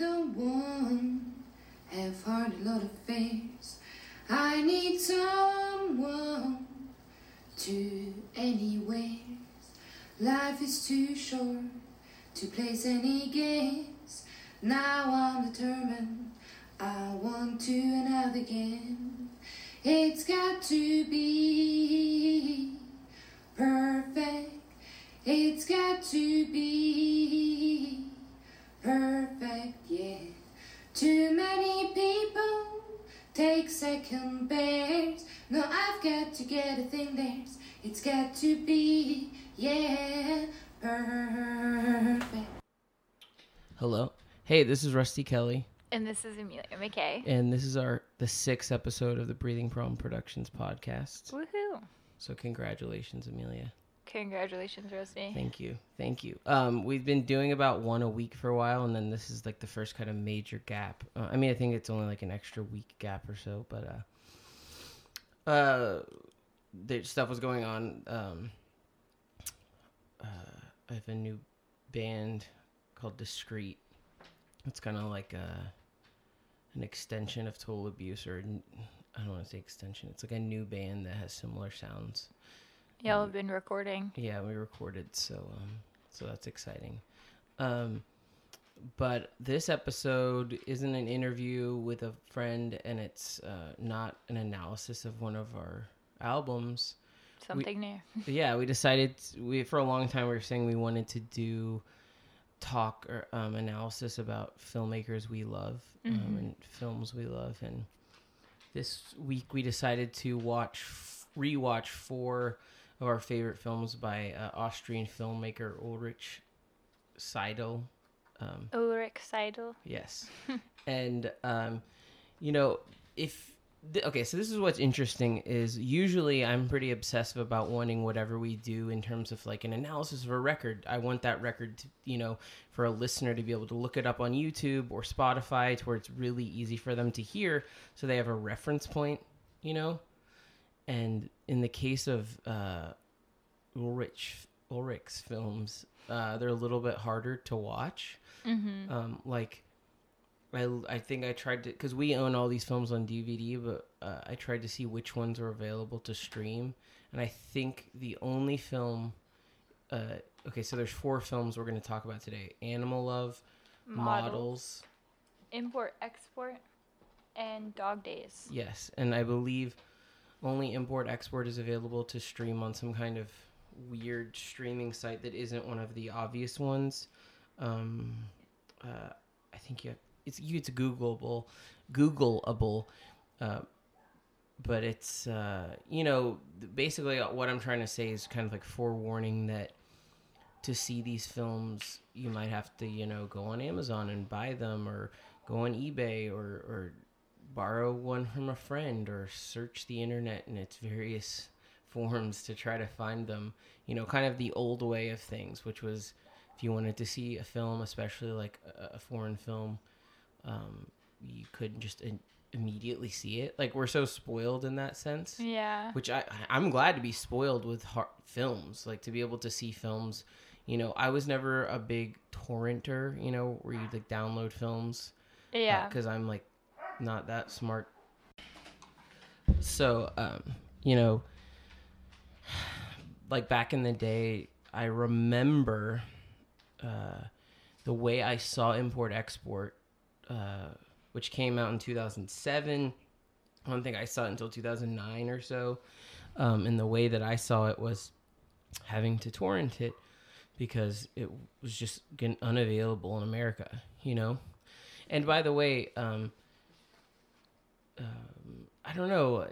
the one, have hard a lot of affairs. I need someone to anyways. Life is too short to place any games. Now I'm determined. I want to another game. It's got to be perfect. It's got to be perfect, yeah. Too many people take second best. No, I've got to get a thing theirs. It's got to be, yeah, perfect. Hello. Hey, this is Rusty Kelly, And this is Emelia McKay. and this is our the sixth episode of the Breathing Problem Productions podcast. Woohoo! So congratulations, Emelia. Congratulations, Rusty. Thank you, thank you. Um, we've been doing about one a week for a while, and then this is like the first kind of major gap. Uh, I mean, I think it's only like an extra week gap or so, but uh, uh, the stuff was going on. Um, uh, I have a new band called Discreet. It's kind of like a an extension of Total Abuse, or I don't want to say extension. It's like a new band that has similar sounds. Y'all have been recording. Yeah, we recorded, so um, so that's exciting. Um, but this episode isn't an interview with a friend, and it's uh, not an analysis of one of our albums. Something new. yeah, we decided we for a long time we were saying we wanted to do talk or um, analysis about filmmakers we love um, and films we love, and this week we decided to watch rewatch four of our favorite films by uh, Austrian filmmaker Ulrich Seidl. Um, Ulrich Seidl. Yes. and um, you know, if th- okay, so this is what's interesting is usually I'm pretty obsessive about wanting whatever we do in terms of like an analysis of a record. I want that record to, you know, for a listener to be able to look it up on YouTube or Spotify to where it's really easy for them to hear so they have a reference point, you know? And in the case of uh Ulrich Ulrich's films, uh, they're a little bit harder to watch. Mm-hmm. Um, like, I, I think I tried to because we own all these films on DVD, but uh, I tried to see which ones are available to stream, and I think the only film, uh, okay, so there's four films we're going to talk about today: Animal Love, Models, Import, export, and dog days. yes, and I believe only import export is available to stream on some kind of weird streaming site that isn't one of the obvious ones. Um, uh, I think you have, it's you it's Googleable, Googleable, uh, but it's uh, you know basically what I'm trying to say is kind of like forewarning that to see these films you might have to you know go on Amazon and buy them or go on eBay or or borrow one from a friend or search the internet in its various forms to try to find them. You know, kind of the old way of things, which was if you wanted to see a film, especially like a, a foreign film, um, you couldn't just in- immediately see it. Like we're so spoiled in that sense. Yeah. Which I I'm glad to be spoiled with har films, like to be able to see films. You know, I was never a big torrenter. You know, where you like download films Yeah. because I'm like not that smart. So, um, you know, like back in the day, I remember uh, the way I saw import export, uh, which came out in 2007. I don't think I saw it until 2009 or so. Um, and the way that I saw it was having to torrent it because it was just unavailable in America, you know? And by the way, um, um, I don't know.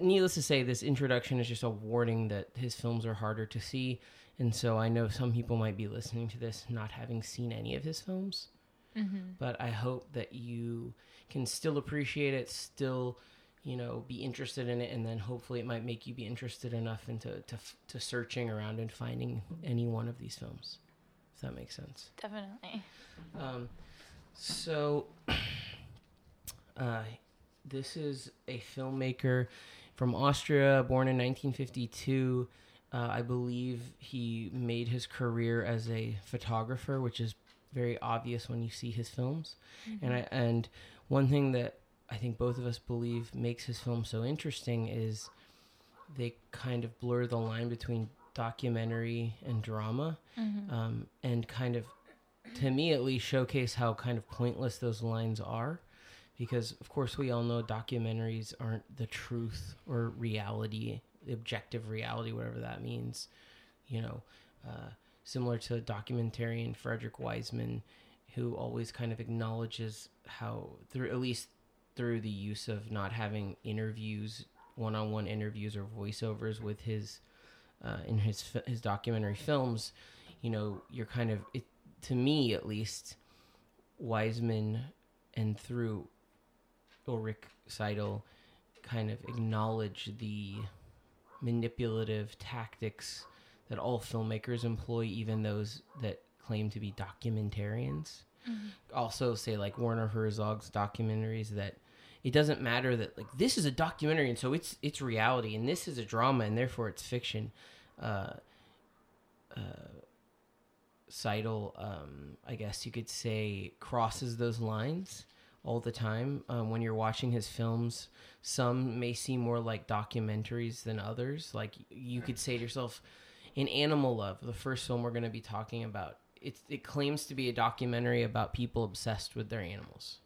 Needless to say, this introduction is just a warning that his films are harder to see. And so I know some people might be listening to this not having seen any of his films. Mm-hmm. But I hope that you can still appreciate it, still, you know, be interested in it, and then hopefully it might make you be interested enough into to, to searching around and finding any one of these films. If that makes sense. Definitely. Um, so, uh, this is a filmmaker from Austria, born in 1952. Uh, I believe he made his career as a photographer, which is very obvious when you see his films. And I and one thing that I think both of us believe makes his film so interesting is they kind of blur the line between documentary and drama, um, and kind of, to me at least, showcase how kind of pointless those lines are. Because of course we all know documentaries aren't the truth or reality, objective reality, whatever that means. You know, uh, similar to documentarian Frederick Wiseman, who always kind of acknowledges how through at least through the use of not having interviews, one-on-one interviews or voiceovers with his uh, in his his documentary films, you know, you're kind of it to me at least, Wiseman and through Ulrich Seidl kind of acknowledge the manipulative tactics that all filmmakers employ, even those that claim to be documentarians. Also, say like Werner Herzog's documentaries that it doesn't matter that like this is a documentary and so it's it's reality and this is a drama and therefore it's fiction. Uh, uh, Seidl, um, I guess you could say, crosses those lines all the time. Um, when you're watching his films, some may seem more like documentaries than others. Like you could say to yourself, in Animal Love, the first film we're going to be talking about, it, it claims to be a documentary about people obsessed with their animals.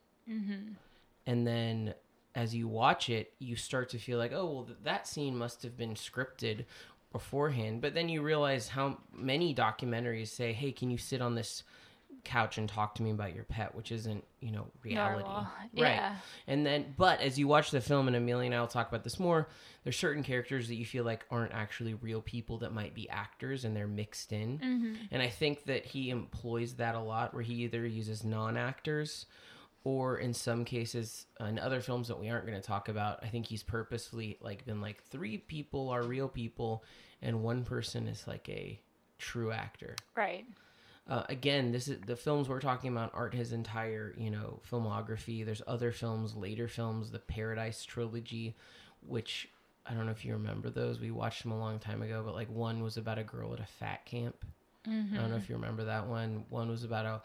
And then as you watch it, you start to feel like, oh, well, th- that scene must have been scripted beforehand. But then you realize how many documentaries say, hey, can you sit on this couch and talk to me about your pet, which isn't, you know, reality. Right. And then, but as you watch the film, and Emelia and I will talk about this more, there's certain characters that you feel like aren't actually real people that might be actors and they're mixed in. Mm-hmm. And I think that he employs that a lot where he either uses non actors or in some cases, uh, in other films that we aren't going to talk about, I think he's purposefully like been like three people are real people and one person is like a true actor Right. Uh, again, this is the films we're talking about aren't his entire, you know, filmography. There's other films, later films, the Paradise trilogy, which I don't know if you remember those. We watched them a long time ago, but like one was about a girl at a fat camp. I don't know if you remember that one. One was about a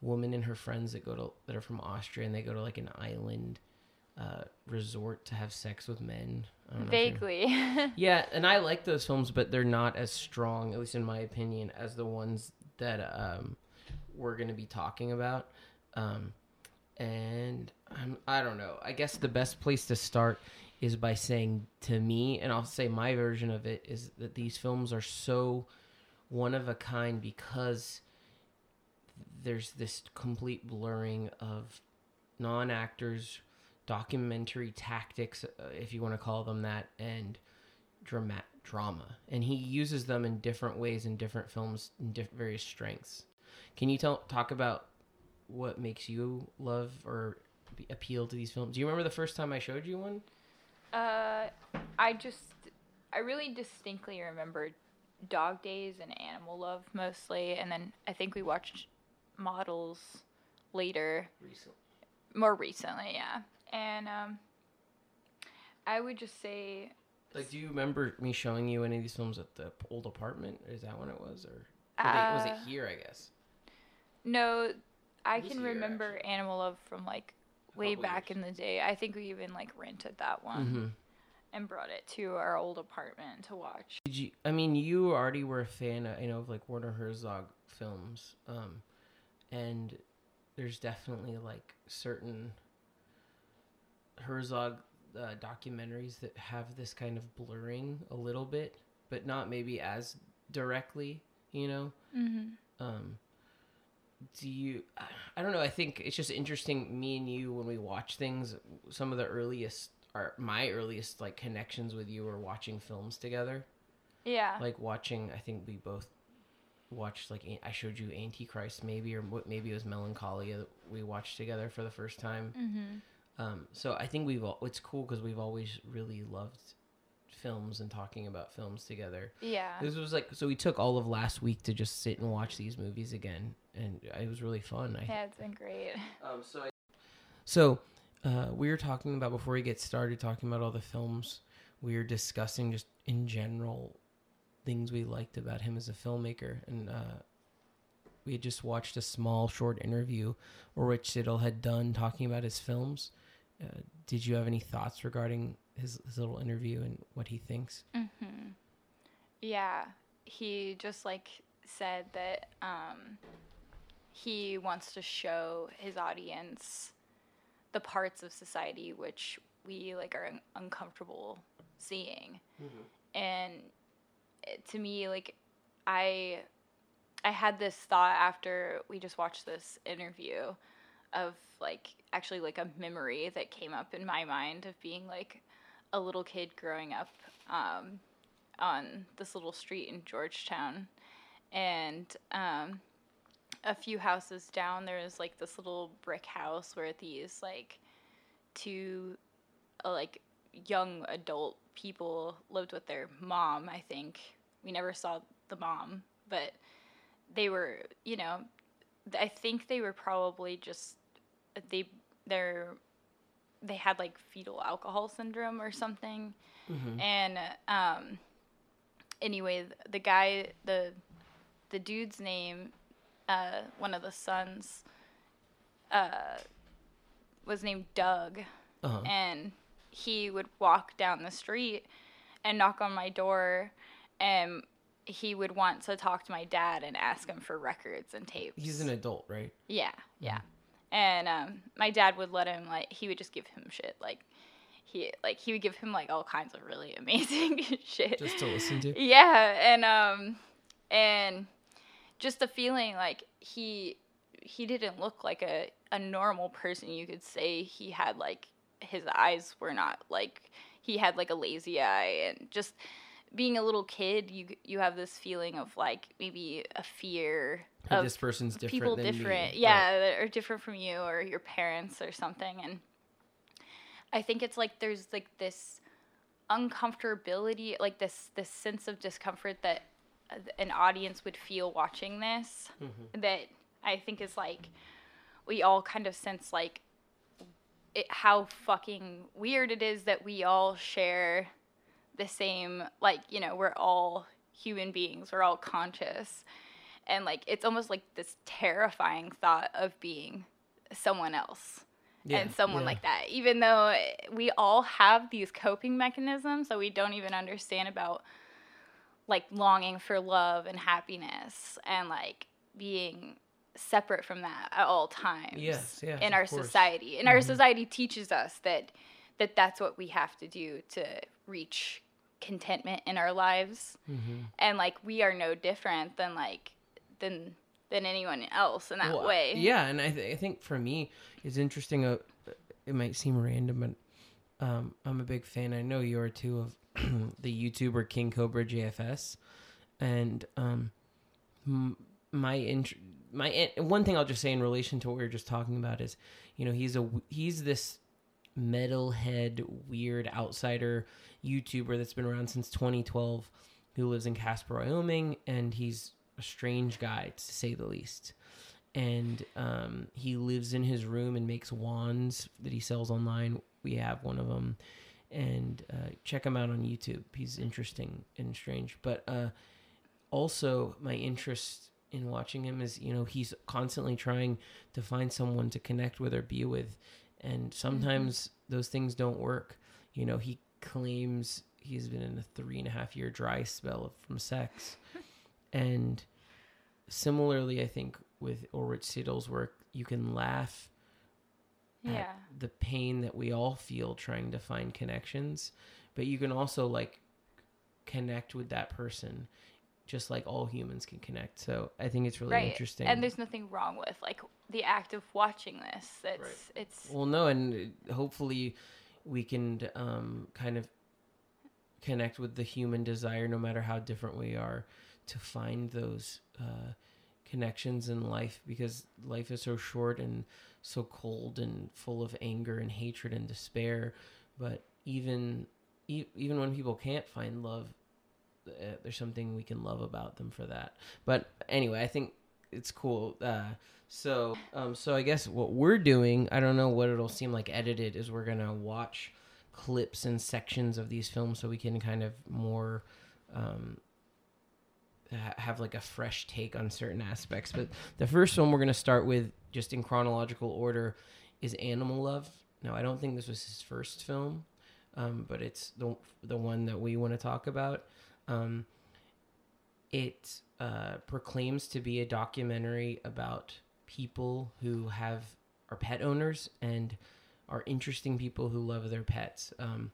woman and her friends that go to that are from Austria and they go to like an island uh, resort to have sex with men. I don't know if you- Vaguely. yeah, and I like those films, but they're not as strong, at least in my opinion, as the ones that um, we're going to be talking about. Um, and I'm, I don't know. I guess the best place to start is by saying to me, and I'll say my version of it is that these films are so one of a kind because there's this complete blurring of non actors, documentary tactics, uh, if you want to call them that, and drama. Drama, and he uses them in different ways in different films in diff- various strengths. Can you tell talk about what makes you love or appeal to these films? Do you remember the first time I showed you one? uh, I just, I really distinctly remember Dog Days and Animal Love mostly, and then I think we watched Models later, Recently. more recently, yeah. And um, I would just say Like, do you remember me showing you any of these films at the old apartment? Is that when it was, or they- was Uh, it here? I guess. No, I can here, remember actually. Animal Love from like way back years. in the day. I think we even like rented that one hmm and brought it to our old apartment to watch. Did you? I mean, you already were a fan, of, you know, of like Werner Herzog films, um, and there's definitely like certain Herzog uh, documentaries that have this kind of blurring a little bit, but not maybe as directly, you know. Mm-hmm. Um, do you? I- don't know. I think it's just interesting. Me and you, when we watch things, some of the earliest, are my earliest like connections with you were watching films together Yeah. like watching i think we both watched like i showed you antichrist maybe or what maybe it was melancholia that we watched together for the first time mm-hmm. Um so i think we've all it's cool because we've always really loved films and talking about films together Yeah. this was like so we took all of last week to just sit and watch these movies again and it was really fun i Yeah, it's been great. um, so, I, so uh, we were talking about before we get started talking about all the films. We were discussing just in general things we liked about him as a filmmaker, and uh, we had just watched a small short interview where Rich Seidl had done talking about his films. Uh, did you have any thoughts regarding his, his little interview and what he thinks? Mm-hmm. Yeah, he just like said that um, he wants to show his audience the parts of society which we like are un- uncomfortable seeing, and it- to me, like I, I had this thought after we just watched this interview of like actually like a memory that came up in my mind of being like a little kid growing up um, on this little street in Georgetown, and um, a few houses down there is like this little brick house where these like two uh, like young adult people lived with their mom. I think we never saw the mom, but they were you know I think they were probably just they they're they had like fetal alcohol syndrome or something and um anyway the guy the the dude's name uh one of the sons uh was named Doug Uh-huh. and he would walk down the street and knock on my door and he would want to talk to my dad and ask him for records and tapes. He's an adult, right? Yeah, yeah. And um, my dad would let him like he would just give him shit like he like he would give him like all kinds of really amazing shit. Just to listen to. yeah, and um and just the feeling like he he didn't look like a a normal person. You could say he had like his eyes were not like he had like a lazy eye and just being a little kid you you have this feeling of like maybe a fear of this person's different people me. different Right. yeah that are different from you or your parents or something and i think it's like there's like this uncomfortability like this this sense of discomfort that uh, an audience would feel watching this Mm-hmm. that i think is like we all kind of sense like it, how fucking weird it is that we all share the same like you know we're all human beings we're all conscious and like it's almost like this terrifying thought of being someone else Yeah, and someone yeah. like that even though we all have these coping mechanisms that we don't even understand about like longing for love and happiness and like being separate from that at all times Yes, yes, in our course. Mm-hmm. society and our society teaches us that that that's what we have to do to reach contentment in our lives Mm-hmm. and like we are no different than like than than anyone else in that Well, way Yeah, and I, th- I think for me, it's interesting. Uh, it might seem random, but um, I'm a big fan. I know you are too of the YouTuber King Cobra JFS, and um, m- my int- my in- one thing I'll just say in relation to what we were just talking about is, you know, he's a w- he's this metalhead weird outsider YouTuber that's been around since 2012 who lives in Casper, Wyoming, and he's a strange guy to say the least. And um, he lives in his room and makes wands that he sells online. We have one of them, and uh, check him out on YouTube. He's interesting and strange. But uh, also, my interest in watching him is, you know, he's constantly trying to find someone to connect with or be with, and mm-hmm. sometimes those things don't work. You know, he claims he's been in a three and a half year dry spell from sex, and similarly, I think with Ulrich Seidl's work, you can laugh at yeah. the pain that we all feel trying to find connections, but you can also like connect with that person just like all humans can connect. So I think it's really right interesting. and there's nothing wrong with like the act of watching this it's Right. it's Well, no, and uh, hopefully we can um, kind of connect with the human desire, no matter how different we are, to find those uh, connections in life because life is so short and so cold and full of anger and hatred and despair. But even e- even when people can't find love, uh, there's something we can love about them for that. But anyway, I think it's cool. Uh, so, um, so I guess what we're doing, I don't know what it'll seem like edited, is we're gonna watch clips and sections of these films so we can kind of more um, ha- have like a fresh take on certain aspects. But the first one we're to start with, just in chronological order, is Animal Love. Now, I don't think this was his first film, um, but it's the the one that we want to talk about. Um, it uh, proclaims to be a documentary about people who have are pet owners and are interesting people who love their pets. Um,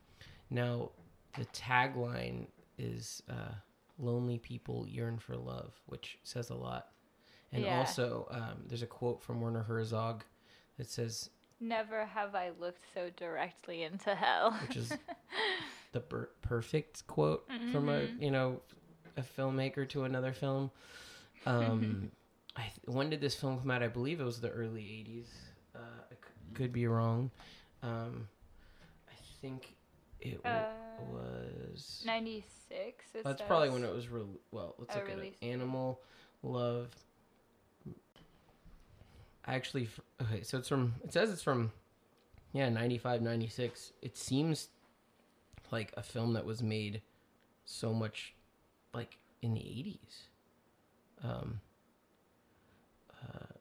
now, the tagline is uh, "Lonely people yearn for love," which says a lot. And Yeah. also, um, there's a quote from Werner Herzog that says, Never have I looked so directly into hell. which is the per- perfect quote from a you know a filmmaker to another film. Um, I th- when did this film come out? I believe it was the early '80s. Uh, I c- could be wrong. Um, I think it w- Uh, was. 96. It That's probably when it was. Re- well, let's a look at it. Animal Love. I actually f- okay. So it's from. It says it's from. Yeah, 95, 96. It seems like a film that was made so much like in the 80s. Um. Uh,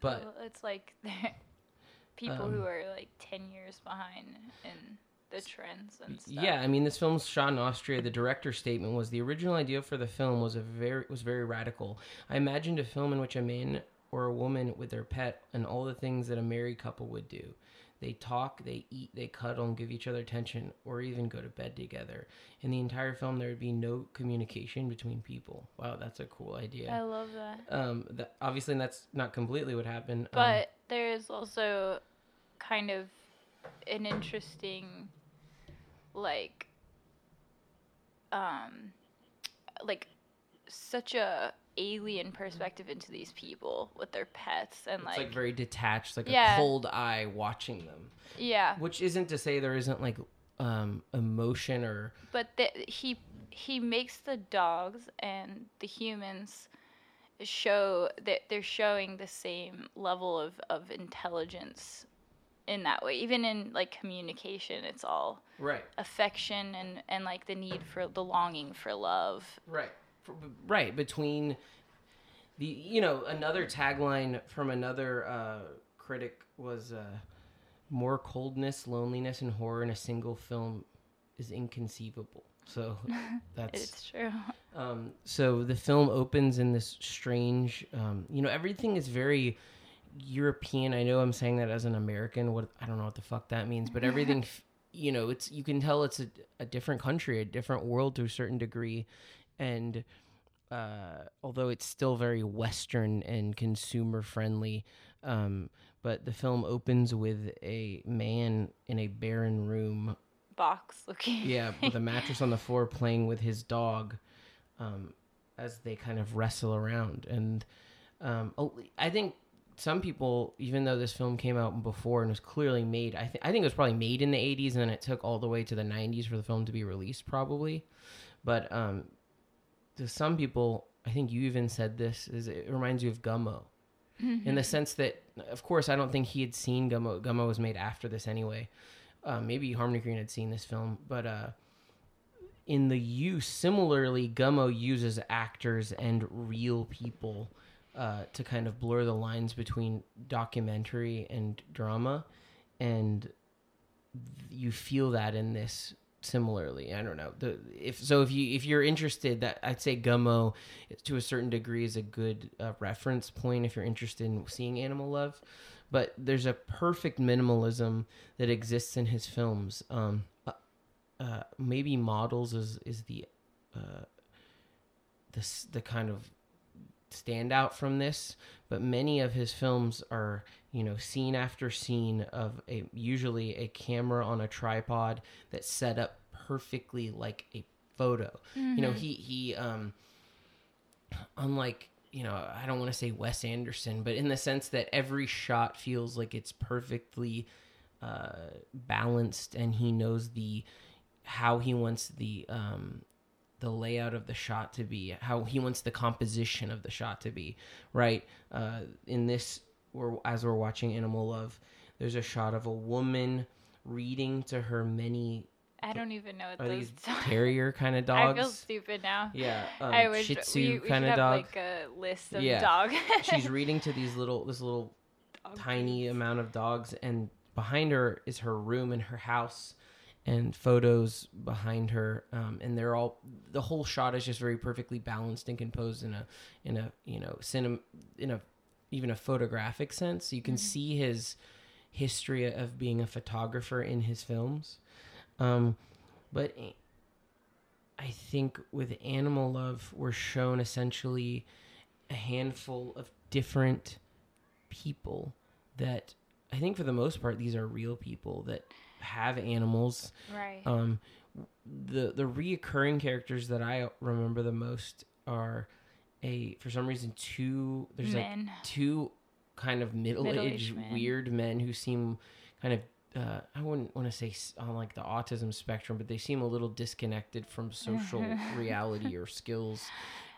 but Well, it's like people Um, who are like 10 years behind in the trends and stuff. Yeah, I mean, this film's shot in Austria. The director's statement was the original idea for the film was a very was very radical. I imagined a film in which a man or a woman with their pet and all the things that a married couple would do. They talk, they eat, they cuddle, and give each other attention, or even go to bed together. In the entire film, there would be no communication between people. Wow, that's a cool idea. I love that. Um, that, obviously, that's not completely what happened. um, But there's also kind of an interesting like um like such a alien perspective into these people with their pets and it's like, like, very detached, like Yeah. a cold eye watching them. yeah. Which isn't to say there isn't like um emotion or but the, he he makes the dogs and the humans show that they're showing the same level of, of intelligence in that way. Even in like communication it's all right. affection and and like the need for the longing for love. Right right between the you know another tagline from another uh critic was uh more coldness loneliness and horror in a single film is inconceivable so that's it's true Um, so the film opens in this strange, um, you know, everything is very European. I know I'm saying that as an American. What I don't know what the fuck that means, but everything, you know, it's you can tell it's a, a different country, a different world to a certain degree, and uh, although it's still very Western and consumer friendly, um, but the film opens with a man in a barren room box looking yeah, with a mattress on the floor, playing with his dog, um, as they kind of wrestle around. And um, I think some people, even though this film came out before and was clearly made, I think I think it was probably made in the '80s, and then it took all the way to the '90s for the film to be released, probably. But um, to some people, I think you even said this is it reminds you of Gummo. In the sense that, of course, I don't think he had seen Gummo. Gummo was made after this anyway. Uh, maybe Harmony Korine had seen this film, but uh, in the use, similarly, Gummo uses actors and real people uh, to kind of blur the lines between documentary and drama, and you feel that in this similarly. I don't know. The if so if you if you're interested, that I'd say Gummo to a certain degree is a good uh, reference point if you're interested in seeing Animal Love. But there's a perfect minimalism that exists in his films. Um, uh, uh, maybe Models is is the uh, this the kind of standout from this, but many of his films are you know scene after scene of a usually a camera on a tripod that's set up perfectly like a photo. You know, he he um unlike you know, I don't want to say Wes Anderson, but in the sense that every shot feels like it's perfectly uh, balanced, and he knows the how he wants the um, the layout of the shot to be, how he wants the composition of the shot to be. Right uh, in this, or as we're watching Animal Love, there's a shot of a woman reading to her many I don't even know what are those these dogs. terrier kind of dogs. I feel stupid now. Yeah, um, I wish Shih Tzu kind of dog. like a list of Yeah. dog. She's reading to these little this little dog tiny amount of dogs and behind her is her room and her house and photos behind her um, and they're all the whole shot is just very perfectly balanced and composed in a in a you know cinem in a even a photographic sense. You can see his history of being a photographer in his films. Um, but i think with animal love we're shown essentially a handful of different people that I think for the most part these are real people that have animals. Right. Um, the the reoccurring characters that I remember the most are a for some reason two there's like two kind of middle aged weird men who seem kind of uh, I wouldn't want to say on like the autism spectrum, but they seem a little disconnected from social reality or skills.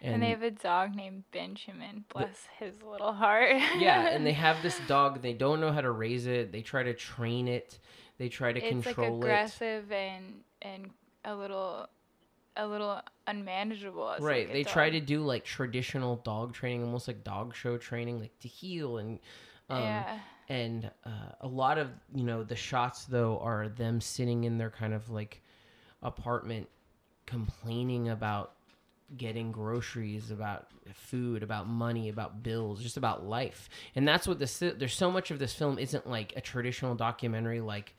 And, they have a dog named Benjamin. Bless his little heart. yeah, and they have this dog. They don't know how to raise it. They try to train it. They try to it's like control it. aggressive and and a little a little unmanageable. Right. like, They try to do like traditional dog training, almost like dog show training, like to heel and um, yeah. and uh, a lot of you know the shots though are them sitting in their kind of like apartment complaining about getting groceries about food about money about bills just about life. And that's what this there's so much of this film isn't like a traditional documentary like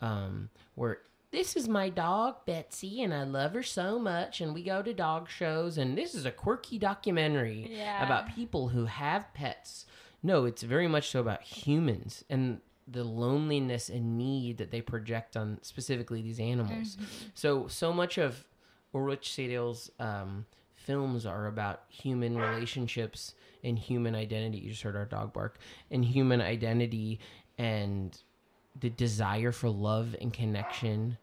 um where this is my dog Betsy and I love her so much and we go to dog shows and this is a quirky documentary Yeah. about people who have pets. No it's very much so about humans and the loneliness and need that they project on specifically these animals. So so much of Ulrich Seidl's um, films are about human relationships and human identity. You just heard our dog bark and human identity and the desire for love and connection.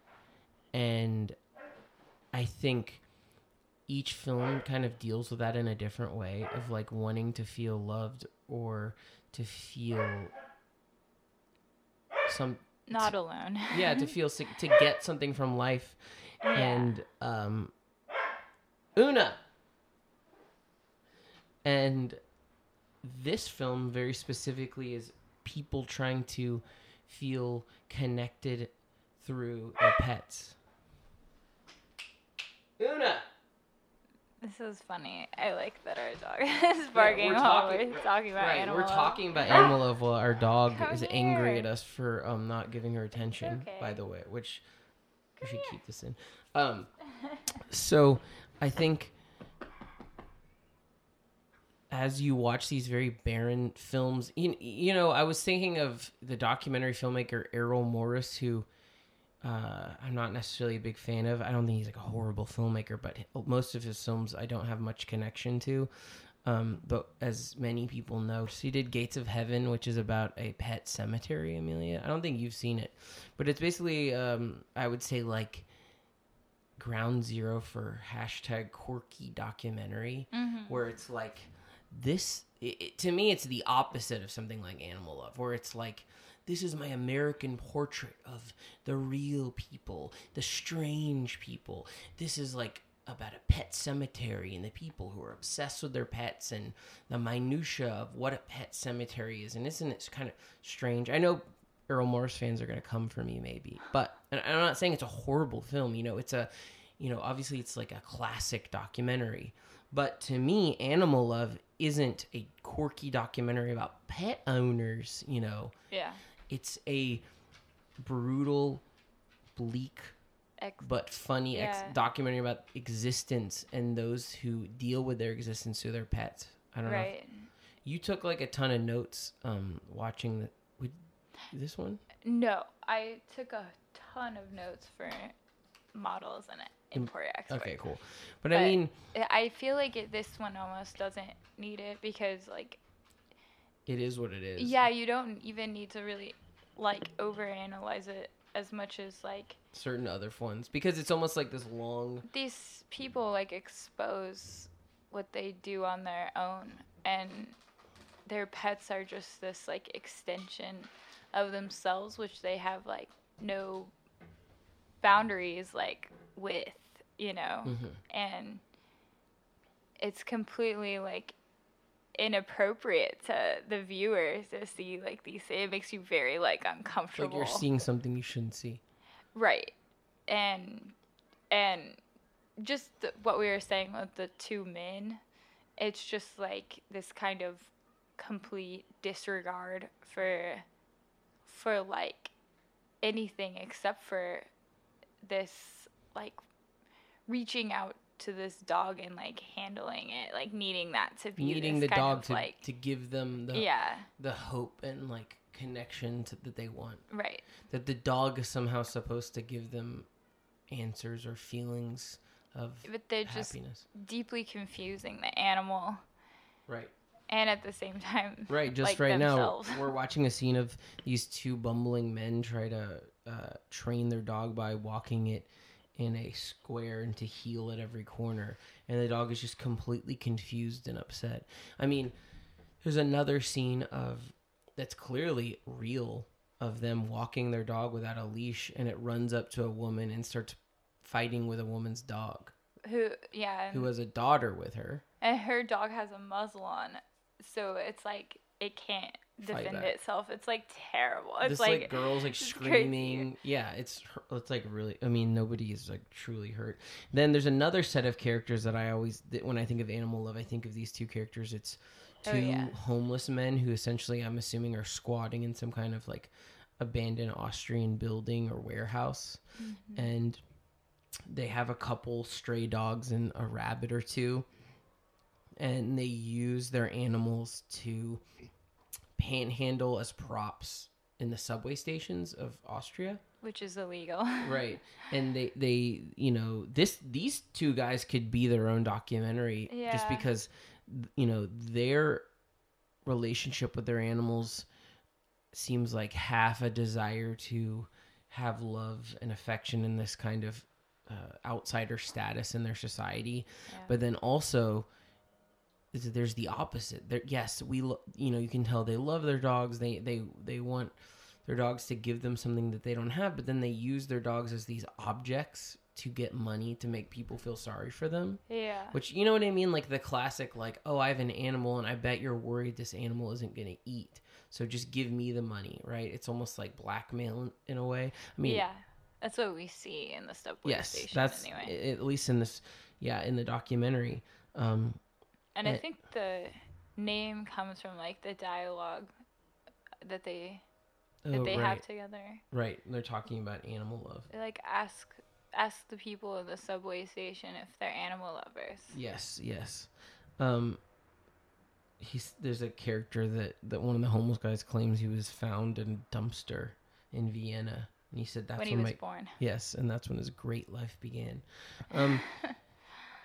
And I think each film kind of deals with that in a different way of like wanting to feel loved or to feel some Not alone. yeah to feel sick to get something from life Yeah. and um una and this film very specifically is people trying to feel connected through their pets una This is funny. I like that our dog is barking we're while talking- we're talking about right animal we're talking about animal love while our dog Come is angry at us for um not giving her attention okay. by the way which we should keep this in um so i think as you watch these very barren films you, you know i was thinking of the documentary filmmaker errol morris who uh, I'm not necessarily a big fan of. I don't think he's like a horrible filmmaker, but most of his films I don't have much connection to. Um, but as many people know, she did Gates of Heaven, which is about a pet cemetery. Emelia, I don't think you've seen it, but it's basically, um, I would say, like ground zero for hashtag quirky documentary, where it's like this. It, it- to me, it's the opposite of something like Animal Love, where it's like this is my American portrait of the real people, the strange people. This is like about a pet cemetery and the people who are obsessed with their pets and the minutia of what a pet cemetery is. And isn't it kind of strange? I know Errol Morris fans are going to come for me maybe, but and I'm not saying it's a horrible film. You know, it's a, you know, obviously it's like a classic documentary. But to me, Animal Love isn't a quirky documentary about pet owners, you know Yeah. it's a brutal, bleak, Ex- but funny ex- Yeah. documentary about existence and those who deal with their existence through their pets. I don't know. right. You took like a ton of notes um, watching the, with this one. No, I took a ton of notes for models and import export. Okay, cool. But, But I mean, I feel like it, this one almost doesn't need it because like it is what it is. yeah, you don't even need to really like overanalyze it as much as like Certain other ones because it's almost like this long. these people like expose what they do on their own and their pets are just this like extension of themselves which they have like no boundaries like with, you know, Mhm. and it's completely like inappropriate to the viewers to see like these it makes you very like uncomfortable. like you're seeing something you shouldn't see. right and and just th- what we were saying with the two men it's just like this kind of complete disregard for for like anything except for this like reaching out to this dog and like handling it like needing that to be Needing this the dog to like to give them the yeah the hope and like connection to, that they want. right That the dog is somehow supposed to give them answers or feelings of but they're just happiness. deeply confusing the animal Right. and at the same time Right, just like right themselves. now, we're watching a scene of these two bumbling men try to uh, train their dog by walking it in a square and to heel at every corner. And the dog is just completely confused and upset. I mean, there's another scene of that's clearly real of them walking their dog without a leash and it runs up to a woman and starts fighting with a woman's dog who yeah who has a daughter with her. and her dog has a muzzle on so it's like it can't defend itself. It's like terrible. It's this like, like, girls like it's crazy. screaming. Yeah it's it's like really i mean nobody is like truly hurt. Then there's another set of characters that i always that when i think of animal love i think of these two characters. It's two Oh, yeah. homeless men who essentially i'm assuming are squatting in some kind of like abandoned austrian building or warehouse. Mm-hmm. and they have a couple stray dogs and a rabbit or two. And they use their animals to panhandle as props in the subway stations of Austria. which is illegal Right. And they they you know, this these two guys could be their own documentary just because you know, their relationship with their animals seems like half a desire to have love and affection in this kind of uh, outsider status in their society, Yeah. but then also there's the opposite. There, yes, we lo- you know you can tell they love their dogs. They they they want their dogs to give them something that they don't have, but then they use their dogs as these objects to get money to make people feel sorry for them. yeah Which you know what I mean, like the classic, like oh I have an animal and I bet you're worried this animal isn't gonna eat, so just give me the money, right? It's almost like blackmail in, a way. I mean, yeah that's what we see in the subway yes, station that's anyway at least in this, yeah, in the documentary. Um, and i think the name comes from like the dialogue that they that oh, they right, have together right. They're talking about animal love. they like ask ask the people in the subway station if they're animal lovers Yes, yes. Um, he's there's a character that that one of the homeless guys claims he was found in a dumpster in Vienna, and he said that's when when, he was my born yes, and that's when his great life began. Um,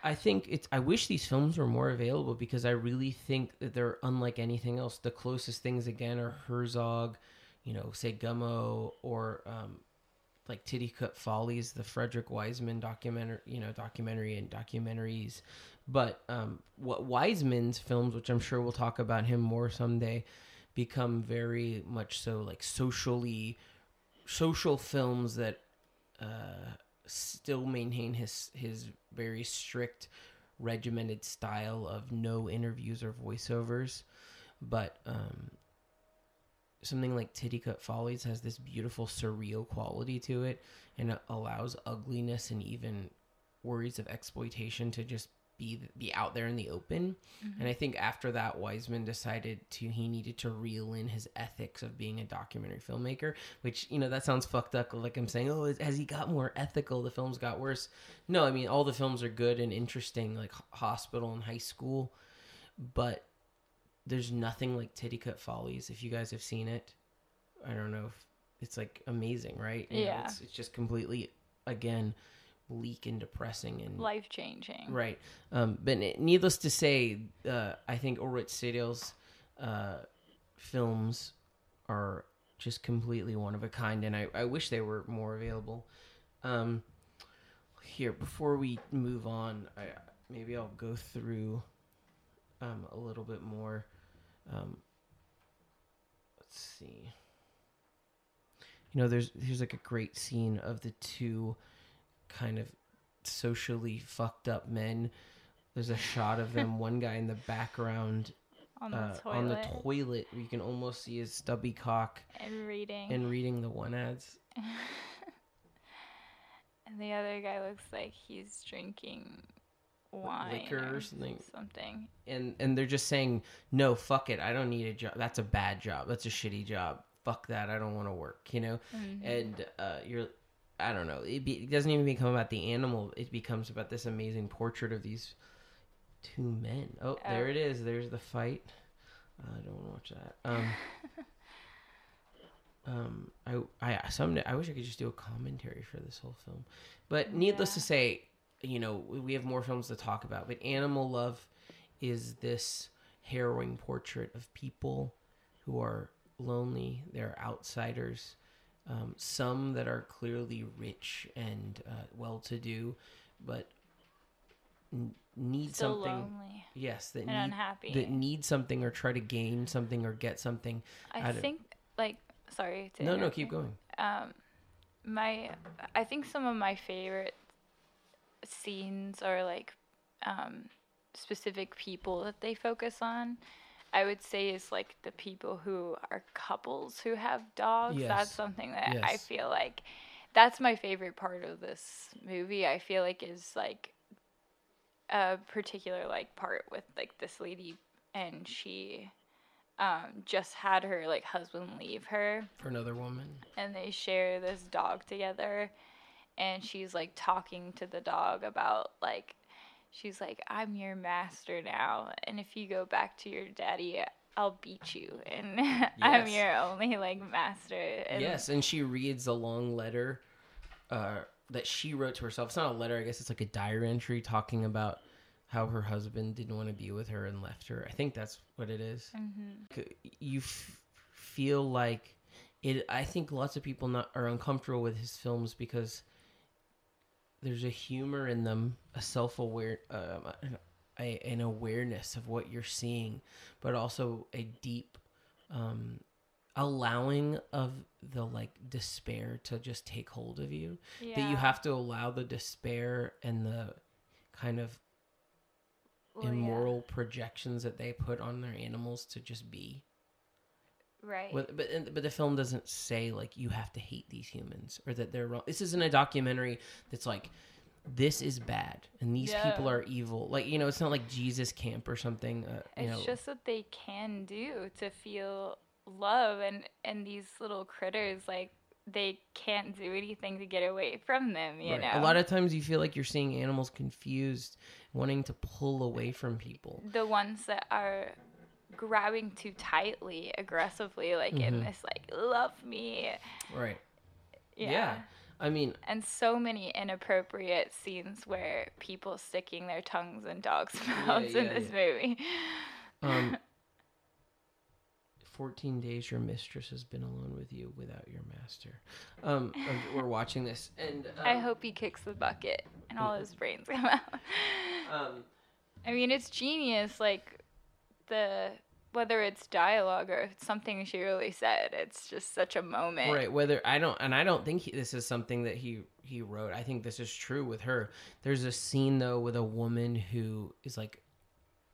I think it's. I wish these films were more available because I really think that they're unlike anything else. The closest things again are Herzog, you know, say Gummo or um, like Titicut Follies, the Frederick Wiseman documentary, you know, documentary and documentaries. But um, what Wiseman's films, which I'm sure we'll talk about him more someday, become very much so like socially social films that uh, still maintain his his very strict regimented style of no interviews or voiceovers. But um something like Titicut Follies has this beautiful surreal quality to it and it allows ugliness and even worries of exploitation to just be be out there in the open. Mm-hmm. And I think after that Wiseman decided to he needed to reel in his ethics of being a documentary filmmaker, which you know that sounds fucked up like I'm saying, "Oh, has he got more ethical? The films got worse." No, I mean all the films are good and interesting like Hospital and High School, but there's nothing like Titicut Follies. If you guys have seen it, I don't know if it's like amazing, right? You know, Yeah. it's, it's just completely again bleak and depressing and life changing right. Um, but needless to say, uh, I think Ulrich Seidl's uh, films are just completely one of a kind, and I, I wish they were more available. Um, here, before we move on, I, maybe I'll go through um, a little bit more. Um, let's see. you know, there's there's like a great scene of the two kind of socially fucked up men. There's a shot of them, one guy in the background on the uh, toilet on the toilet. You can almost see his stubby cock and reading. and reading the one ads. and the other guy looks like he's drinking wine liquor or something. something. and and they're just saying no fuck it i don't need a job that's a bad job that's a shitty job fuck that i don't want to work you know Mhm. and uh you're i don't know. It, be, it doesn't even become about the animal. It becomes about this amazing portrait of these two men. Oh there it is. There's the fight. Uh, i don't want to watch that. Um um i i someday i wish i could just do a commentary for this whole film. But needless to say you know we- we have more films to talk about. But animal love is this harrowing portrait of people who are lonely. They're outsiders um, some that are clearly rich and uh, well-to-do but n- need Still something lonely yes that and need, unhappy. that need something or try to gain something or get something I out of- think like sorry to no no keep you. going um my i think some of my favorite scenes are like um specific people that they focus on i would say is like the people who are couples who have dogs. That's something that i feel like that's my favorite part of this movie. I feel like is like a particular like part with like this lady and she um just had her like husband leave her. For another woman. And they share this dog together. And she's like talking to the dog about like she's like i'm your master now and if you go back to your daddy i'll beat you and i'm your only like master and yes and she reads a long letter uh, that she wrote to herself it's not a letter i guess it's like a diary entry talking about how her husband didn't want to be with her and left her i think that's what it is. Mhm. you f- feel like it i think lots of people not are uncomfortable with his films because there's a humor in them a self-aware um, a, an awareness of what you're seeing but also a deep um, allowing of the like despair to just take hold of you. That you have to allow the despair and the kind of Well, yeah. immoral projections that they put on their animals to just be right but but, the film doesn't say like you have to hate these humans or that they're wrong. This isn't a documentary that's like this is bad and these people are evil. Like you know, it's not like Jesus Camp or something. Uh, it's know, just what they can do to feel love and and these little critters like they can't do anything to get away from them you right. know a lot of times you feel like you're seeing animals confused, wanting to pull away from people. the ones that are grabbing too tightly aggressively like in Mhm. this like love me Right. yeah. Yeah. I mean, and so many inappropriate scenes where people sticking their tongues in dogs' mouths in yeah, this movie um, 14 days your mistress has been alone with you without your master. Um, uh, we're watching this and um, i hope he kicks the bucket and all his brains come out um, I mean, it's genius. Like the whether it's dialogue or something she really said, it's just such a moment. right whether i don't and i don't think he, this is something that he he wrote. I think this is true with her. There's a scene though with a woman who is like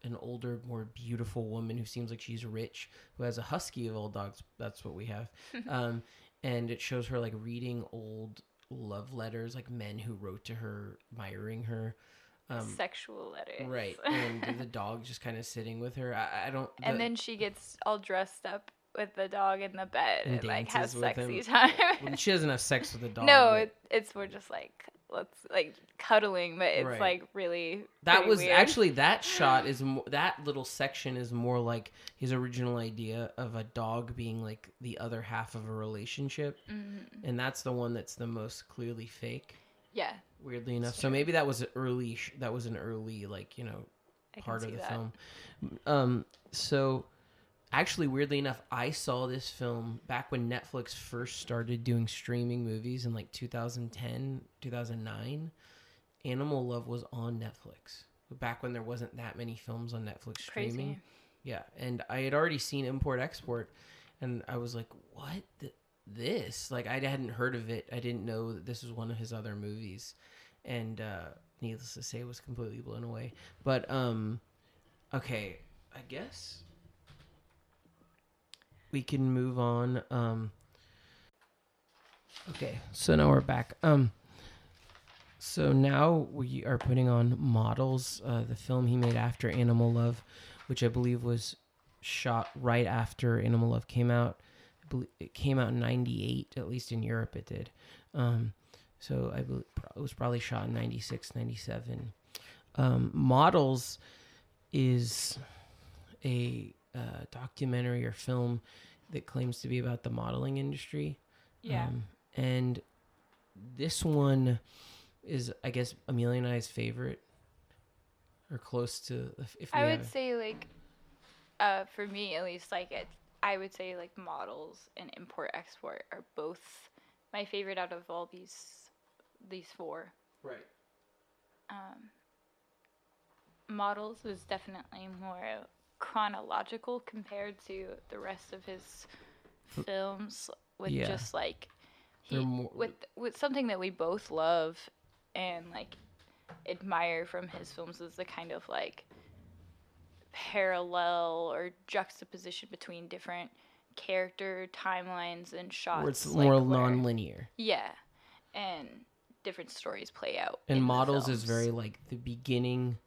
an older more beautiful woman who seems like she's rich who has a husky of old dogs. That's what we have. Um and it shows her like reading old love letters like men who wrote to her admiring her um Sexual letters. right and the dog just kind of sitting with her i, I don't and then she gets all dressed up with the dog in the bed And and, like has sexy him. time. well, she doesn't have sex with the dog no, it, it's more just like let's like cuddling, but it's Right. like really That was weird. actually that shot is mo- that little section is more like his original idea of a dog being like the other half of a relationship, Mhm. and that's the one that's the most clearly fake. Yeah. Weirdly enough, so maybe that was an early sh- that was an early like you know I part of the that. film. Um, so actually, weirdly enough, I saw this film back when Netflix first started doing streaming movies in like 2010, 2009. Animal Love was on Netflix back when there wasn't that many films on Netflix streaming. Crazy. Yeah, and I had already seen Import Export, and I was like, "What? Th- this? Like I hadn't heard of it. I didn't know that this was one of his other movies, and uh, needless to say, was completely blown away. But um, okay, I guess we can move on. Um, okay, so now we're back. Um, so now we are putting on Models, uh, the film he made after Animal Love, which I believe was shot right after Animal Love came out. It came out in '98, at least in Europe it did. Um, so I believe it was probably shot in 96, 97. Um, Models is a uh, documentary or film that claims to be about the modeling industry. Yeah. Um, and this one is, I guess, Emelia and I's favorite, or close to. If, I would have- say like, uh, for me at least, like it. I would say like models and import export are both my favorite out of all these these four. right. Um, models was definitely more chronological compared to the rest of his films with Yeah. just like he, more- with with something that we both love and like admire from his films is the kind of like parallel or juxtaposition between different character timelines and shots Where it's like, more where- non-linear. yeah and different stories play out And models is very like the beginning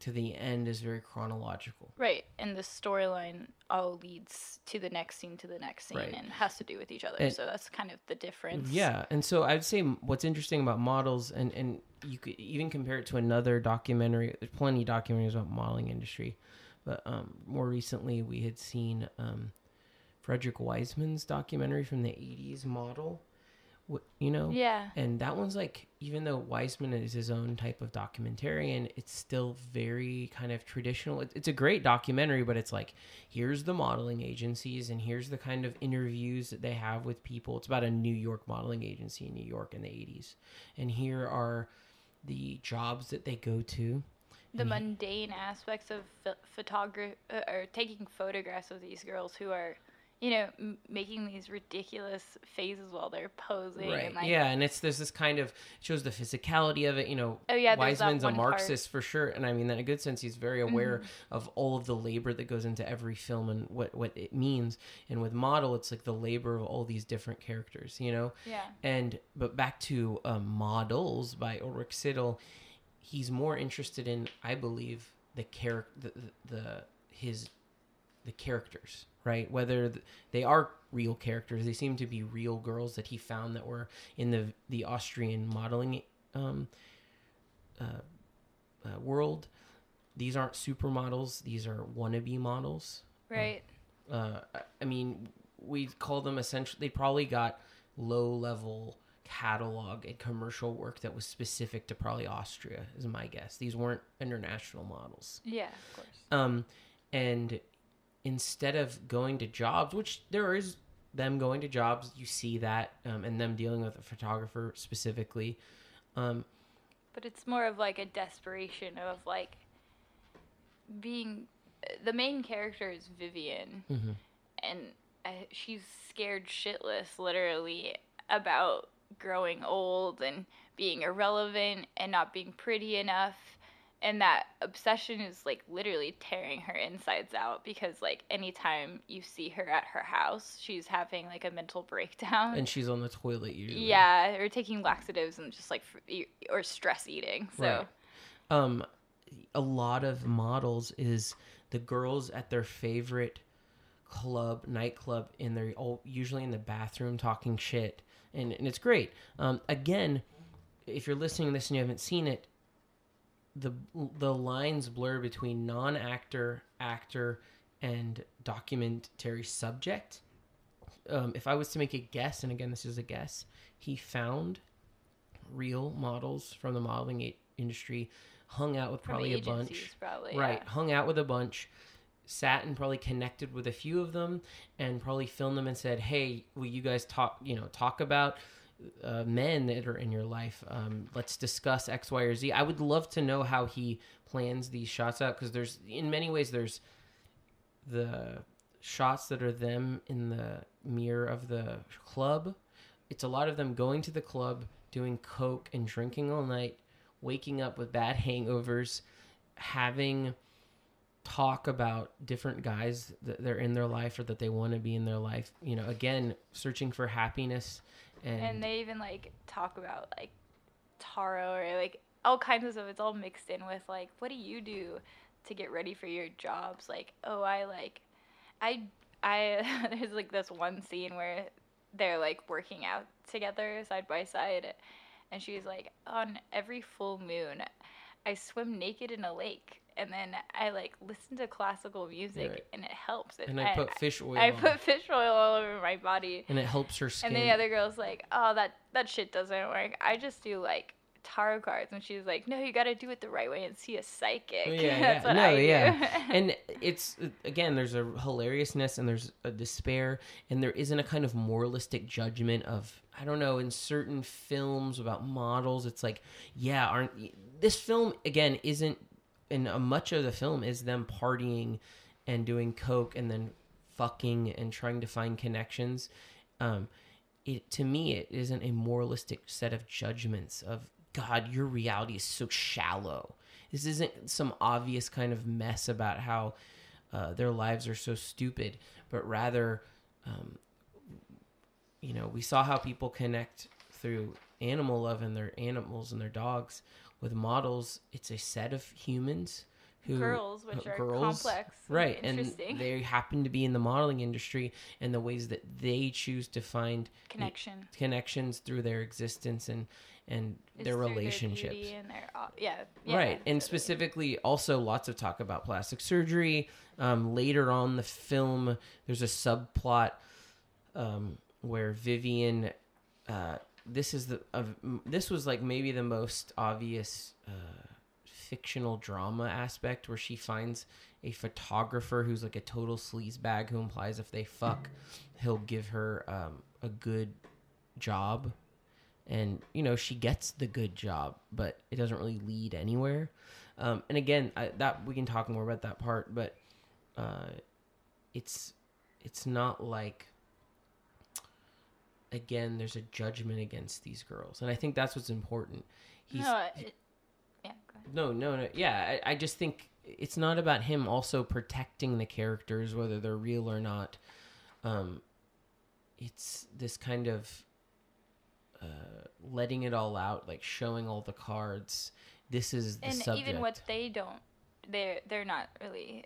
to the end is very chronological. Right, and the storyline all leads to the next scene to the next scene Right. and has to do with each other. And- so that's kind of the difference. Yeah, and so I'd say what's interesting about models, and and you could even compare it to another documentary. There's plenty of documentaries about modeling industry, but um, more recently we had seen um, Frederick Wiseman's documentary from the '80s, Model. You know, Yeah. and that one's like even though Wiseman is his own type of documentarian, it's still very kind of traditional. It, it's a great documentary, but it's like here's the modeling agencies and here's the kind of interviews that they have with people. It's about a New York modeling agency in New York in the 80s. And here are the jobs that they go to. The mundane aspects of ph- photography uh, or taking photographs of these girls who are, you know, m- making these ridiculous faces while they're posing. Right. And like, yeah, and it's there's this kind of shows the physicality of it. You know, Oh, yeah, there's Wiseman's a one part- Marxist for sure, and I mean that in a good sense. He's very aware Mm-hmm. of all of the labor that goes into every film and what what it means. And with model, it's like the labor of all these different characters. You know. Yeah. And but back to um, models by Ulrich Seidl, he's more interested in, I believe, the character, the, the, the his the characters, right? Whether th- they are real characters, they seem to be real girls that he found that were in the the Austrian modeling um, uh, uh, world. These aren't supermodels; these are wannabe models. Right. Uh, I- I mean, we call them essentially. They probably got low level catalog and commercial work that was specific to probably Austria, is my guess. These weren't international models. Yeah, of course. Um, and instead of going to jobs, which there is them going to jobs, you see that, um, and them dealing with a photographer specifically. Um, But it's more of like a desperation of like being. The main character is Vivian, mhm. and uh, she's scared shitless, literally, about growing old and being irrelevant and not being pretty enough. And that obsession is like literally tearing her insides out because, like, anytime you see her at her house, she's having like a mental breakdown. and she's on the toilet usually. yeah, or taking laxatives and just like, or stress eating. So, Right. um a lot of models is the girls at their favorite club nightclub and they're all usually in the bathroom talking shit and, and it's great um again if you're listening to this and you haven't seen it the the lines blur between non-actor actor and documentary subject um, if i was to make a guess and again this is a guess he found real models from the modeling a- industry hung out with probably a bunch probably. right yeah. hung out with a bunch sat and probably connected with a few of them and probably filmed them and said hey will you guys talk you know talk about uh, men that are in your life um, let's discuss x y or z i would love to know how he plans these shots out because there's in many ways there's the shots that are them in the mirror of the club. It's a lot of them going to the club, doing coke and drinking all night, waking up with bad hangovers, having talk about different guys that they're in their life or that they want to be in their life. You know, again, searching for happiness and, and they even like talk about like tarot or like all kinds of stuff. It's all mixed in with like, what do you do to get ready for your jobs? Like, oh, I like, I, I. there's like this one scene where they're like working out together side by side, and she's like, on every full moon, I swim naked in a lake. And then I like listen to classical music, Right. and it helps. It, and I put fish oil. I put fish oil all over my body. and it helps her skin. And then the other girl's like, "Oh, that that shit doesn't work. I just do like tarot cards." And she's like, "No, you got to do it the right way and see a psychic." Oh, yeah, That's yeah. what No, I do. yeah. and it's again there's a hilariousness and there's a despair and there isn't a kind of moralistic judgment of i don't know in certain films about models it's like yeah aren't this film again isn't and uh, much of the film is them partying and doing coke and then fucking and trying to find connections. Um it to me it isn't a moralistic set of judgments of god your reality is so shallow. This isn't some obvious kind of mess about how uh, their lives are so stupid but rather um, you know we saw how people connect through animal love and their animals and their dogs with models it's a set of humans who girls, which uh, are girls, complex, right and interesting. they happen to be in the modeling industry and the ways that they choose to find connection. connections through their existence and and is their relationships beauty and their, yeah, yeah, right and specifically also lots of talk about plastic surgery. Um, later on the film there's a subplot um, where vivian uh, this is the this was like maybe the most obvious uh, fictional drama aspect where she finds a photographer who's like a total sleazebag who implies if they fuck he'll give her um, a good job. And you know she gets the good job but it doesn't really lead anywhere. Um, and again I, that we can talk more about that part but uh, it's it's not like again there's a judgment against these girls and i think that's what's important he's no, it, yeah, no, no, no. Yeah, I, I just think it's not about him also protecting the characters, whether they're real or not. Um, it's this kind of uh, letting it all out, like showing all the cards. This is the and subject. even what they don't, they're they're not really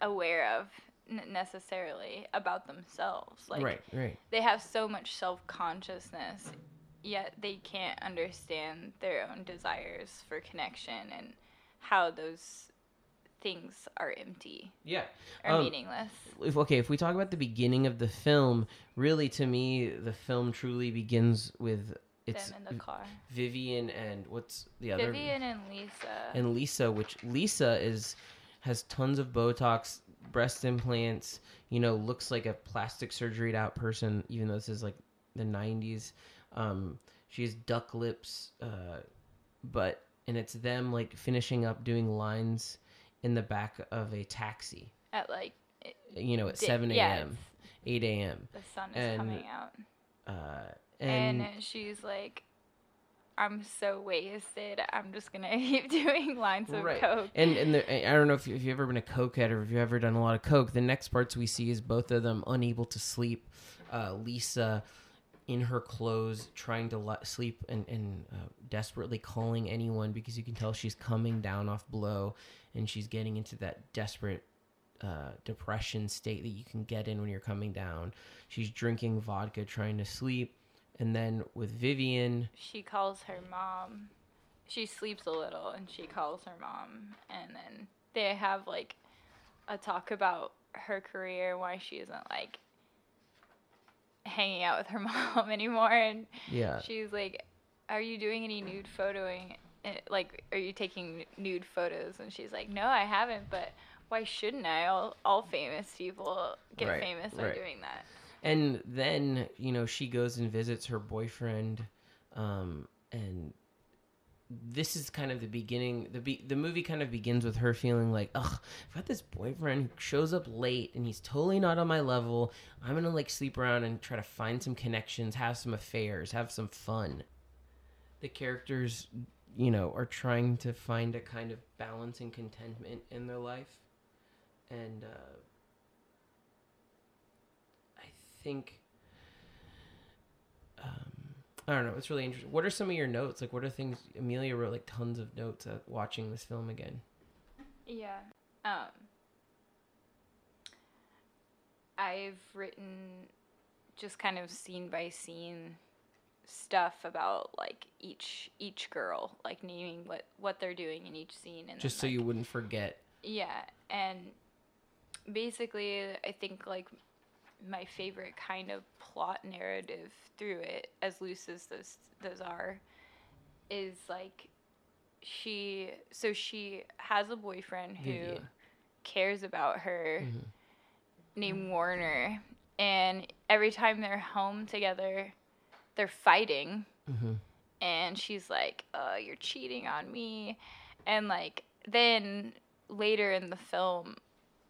aware of necessarily about themselves. Like right, right. they have so much self consciousness, yet they can't understand their own desires for connection and how those things are empty Yeah. or Um, meaningless. if okay, if we talk about the beginning of the film, really to me, the film truly begins with it's Them in the car. Vivian and what's the other Vivian and Lisa. and Lisa, which Lisa is has tons of Botox, breast implants. You know, looks like a plastic surgeryed out person, even though this is like the '90s. Um, she has duck lips, uh, but and it's them like finishing up doing lines in the back of a taxi. at like it- You know, at di- seven yeah, a.m., eight a.m. the sun is And- coming out. Uh, and, and, she's like i'm so wasted i'm just gonna keep doing lines of Right. coke And and the, I don't know if, you, if you've ever been a cokehead or if you've ever done a lot of coke. The next parts we see is both of them unable to sleep. Uh, Lisa in her clothes trying to le- sleep and, and uh, desperately calling anyone because you can tell she's coming down off blow and she's getting into that desperate uh, depression state that you can get in when you're coming down. She's drinking vodka trying to sleep. And then with Vivian, she calls her mom. She sleeps a little and she calls her mom. And then they have like a talk about her career why she isn't like hanging out with her mom anymore. And yeah, she's like are you doing any nude photoing? Eh, like are you taking nude photos? And she's like no i haven't but why shouldn't i? All, all famous people get Right, famous by right. doing that and then you know she goes and visits her boyfriend um and this is kind of the beginning. The be- the movie kind of begins with her feeling like, ugh, I've got this boyfriend who shows up late and he's totally not on my level. I'm gonna like sleep around and try to find some connections, have some affairs, have some fun. The characters, you know, are trying to find a kind of balance and contentment in their life, and uh, think. Um, I don't know. It's really interesting. What are some of your notes? Like, what are things Emelia wrote? Like tons of notes at watching this film again. Yeah. Um I've written just kind of scene by scene stuff about like each each girl, like naming what what they're doing in each scene and Just so like, you wouldn't forget. Yeah, and basically, I think like my favorite kind of plot narrative through it, as loose as those those are, is like she. So she has a boyfriend who Vivian. cares about her, Mhm. named Warner, and every time they're home together, they're fighting Mm-hmm. and she's like, oh you're cheating on me," and like then later in the film,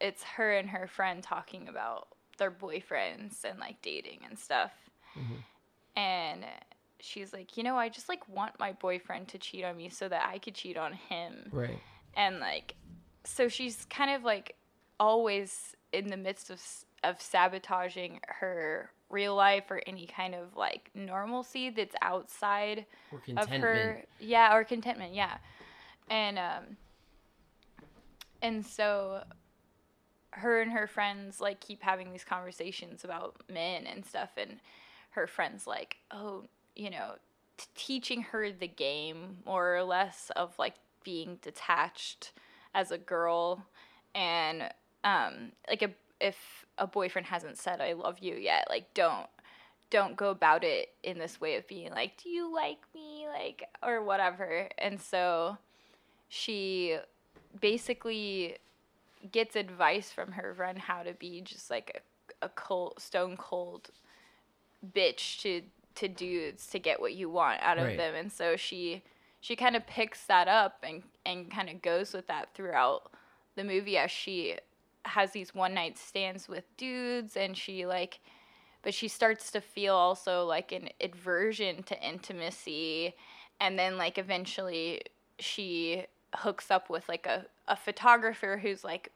it's her and her friend talking about their boyfriends and like dating and stuff, Mhm. and she's like, "You know, I just like want my boyfriend to cheat on me so that I could cheat on him," Right. and like, so she's kind of like always in the midst of of sabotaging her real life or any kind of like normalcy that's outside of her yeah or contentment yeah and um and so her and her friends like keep having these conversations about men and stuff and her friends like oh you know t- teaching her the game more or less of like being detached as a girl. And um like a, if a boyfriend hasn't said i love you yet like don't don't go about it in this way of being like do you like me? like or whatever. And so she basically gets advice from her friend how to be just like a, a cold stone cold bitch to to dudes to get what you want out of Right. them and so she she kind of picks that up and and kind of goes with that throughout the movie as she has these one night stands with dudes and she like but she starts to feel also like an aversion to intimacy and then like eventually she hooks up with like a, a photographer who's like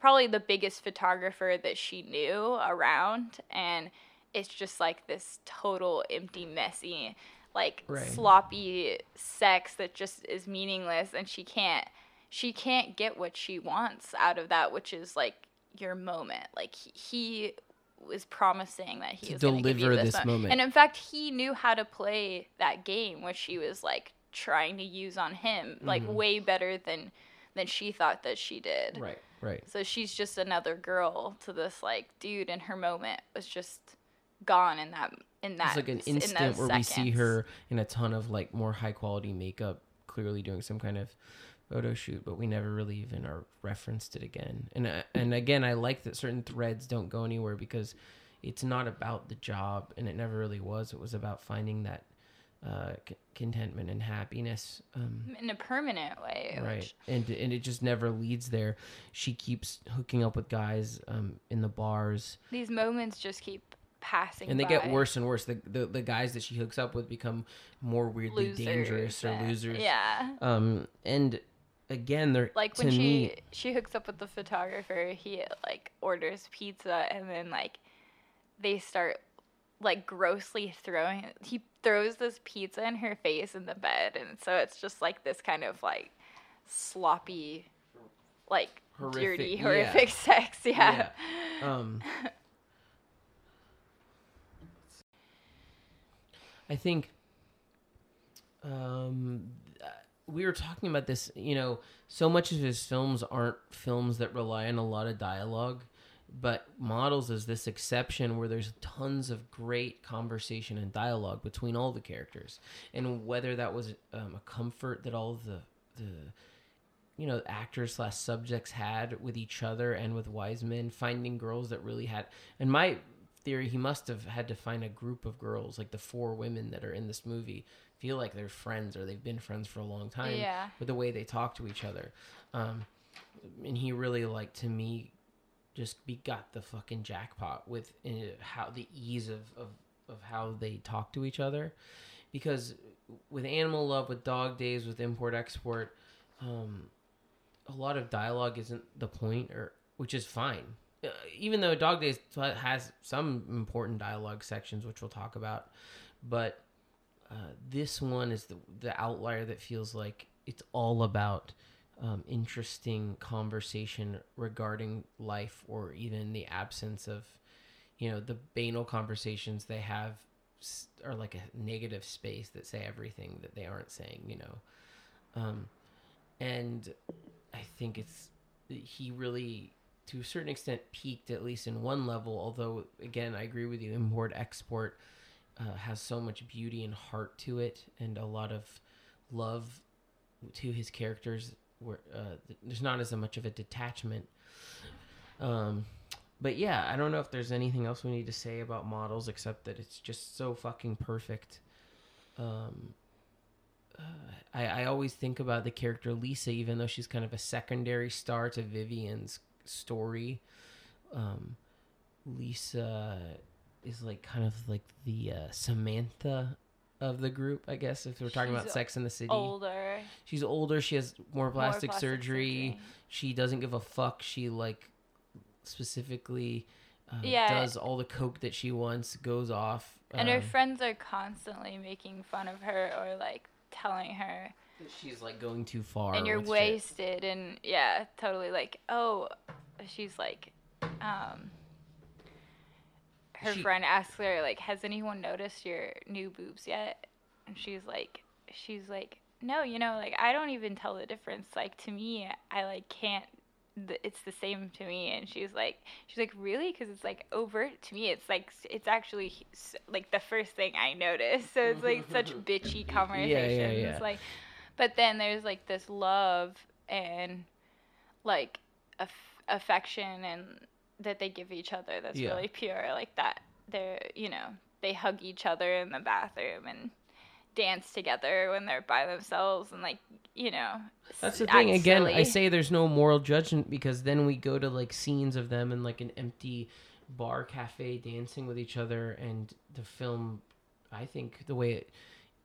probably the biggest photographer that she knew around and it's just like this total empty messy like Right. sloppy sex that just is meaningless and she can't she can't get what she wants out of that which is like your moment like he, he was promising that he To was going to give you deliver this, this mo- moment. and in fact he knew how to play that game which she was like trying to use on him like Mhm. way better than than she thought that she did Right. Right. so she's just another girl to this like dude and her moment was just gone in that in that It's like an in instant where we see her in a ton of like more high quality makeup, clearly doing some kind of photo shoot, but we never really even are referenced it again. And uh, and again, I like that certain threads don't go anywhere because it's not about the job, and it never really was. It was about finding that uh, c- contentment and happiness. Um, in a permanent way right. Which, and and it just never leads there. She keeps hooking up with guys um in the bars. These moments just keep passing and they get worse and worse. The, the the guys that she hooks up with become more weirdly losers dangerous or and- losers. Yeah. Um and again they're like when she me she hooks up with the photographer he like orders pizza and then like they start like grossly throwing he throws this pizza in her face in the bed and so it's just like this kind of like sloppy like Horrific- dirty yeah. horrific sex yeah, um I think um we were talking about this, you know, so much of his films aren't films that rely on a lot of dialogue, but Models is this exception where there's tons of great conversation and dialogue between all the characters. And whether that was um, a comfort that all the the you know actors slash subjects had with each other and with Wiseman finding girls that really had and my theory he must have had to find a group of girls like the four women that are in this movie feel like they're friends or they've been friends for a long time Yeah. with the way they talk to each other um and he really like to me just be got the fucking jackpot with uh, how the ease of, of of how they talk to each other. Because with animal love with dog days with import export um a lot of dialogue isn't the point or which is fine. Uh, even though dog days has some important dialogue sections which we'll talk about but uh, this one is the the outlier that feels like it's all about um, interesting conversation regarding life or even the absence of you know the banal conversations they have are like a negative space that say everything that they aren't saying you know. Um, and i think it's he really to a certain extent peaked at least in one level although again i agree with you import export uh, has so much beauty and heart to it and a lot of love to his characters where uh, there's not as much of a detachment um but yeah i don't know if there's anything else we need to say about models except that it's just so fucking perfect um uh, I, I always think about the character Lisa, even though she's kind of a secondary star to Vivian's story. Um, Lisa is like kind of like the uh, Samantha of the group, I guess. If we're talking about Sex in the City, Older. she's older. She has more plastic, plastic surgery. surgery. She doesn't give a fuck. She like specifically uh, Yeah. does all the coke that she wants. Goes off, And her um, friends are constantly making fun of her or like telling her she's like going too far. and you're with shit. wasted and yeah totally like oh she's like um her She- friend asks her like has anyone noticed your new boobs yet? And she's like she's like no you know like i don't even tell the difference. Like to me i like can't th- it's the same to me. And she's like she's like really? Because it's like overt to me. It's like it's actually like the first thing i notice. So it's like such bitchy conversations. yeah. like but then there's like this love and like aff- affection and that they give each other that's Yeah. really pure like that they're you know they hug each other in the bathroom and dance together when they're by themselves and like you know That's the thing. Again, I say there's no moral judgment because then we go to like scenes of them in like an empty bar cafe dancing with each other, and the film, I think the way it,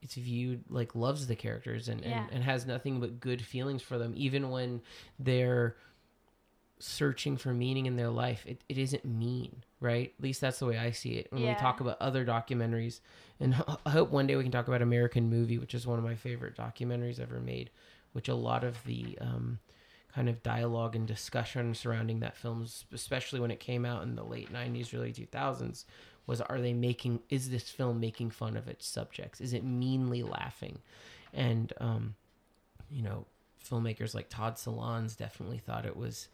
it's viewed, like loves the characters and, Yeah. and and has nothing but good feelings for them, even when they're searching for meaning in their life. It it isn't mean, right? At least that's the way I see it. When we talk about other documentaries, and I hope one day we can talk about American Movie, which is one of my favorite documentaries ever made which a lot of the um, kind of dialogue and discussion surrounding that film, especially when it came out in the late 90s, early 2000s, was are they making, is this film making fun of its subjects? Is it meanly laughing? And, um, you know, filmmakers like Todd Solondz definitely thought it was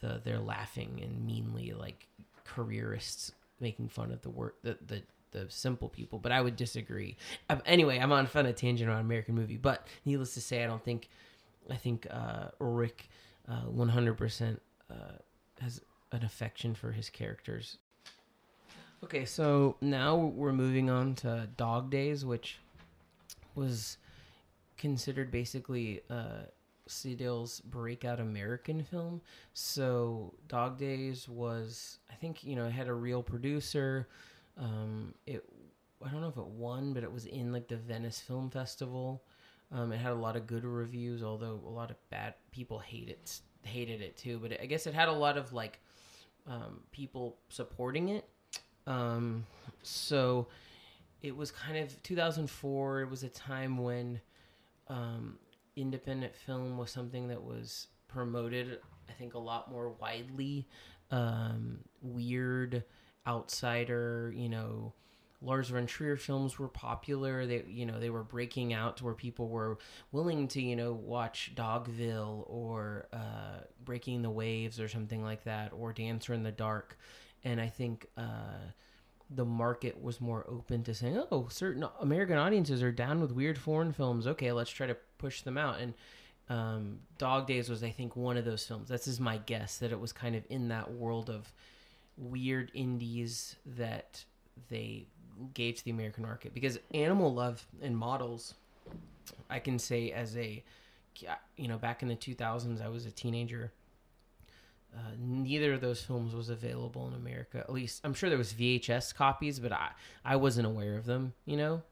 the they're laughing and meanly like careerists making fun of the work the the the simple people, but I would disagree. Um, anyway, I'm on fun a tangent on American movie, but needless to say, I don't think I think uh, Ulrich uh, 100% uh, has an affection for his characters. Okay, so now we're moving on to Dog Days, which was considered basically uh, Seidl's breakout American film. So Dog Days was, I think, you know, it had a real producer. Um, it, I don't know if it won, but it was in like the Venice Film Festival. Um, it had a lot of good reviews, although a lot of bad people hate it, hated it too. But I guess it had a lot of like um, people supporting it. Um, so it was kind of 2004. It was a time when um, independent film was something that was promoted, I think, a lot more widely. Um, weird, outsider, you know, Lars von Trier films were popular. They, you know, they were breaking out to where people were willing to, you know, watch Dogville or uh, Breaking the Waves or something like that, or Dancer in the Dark. And I think uh, the market was more open to saying, oh, certain American audiences are down with weird foreign films. Okay, let's try to push them out. And um, Dog Days was, I think, one of those films. This is my guess that it was kind of in that world of weird indies that they gave to the American market because Animal Love and Models, I can say as a, you know, back in the 2000s, I was a teenager. Uh, neither of those films was available in America. At least I'm sure there was VHS copies, but I I wasn't aware of them. You know,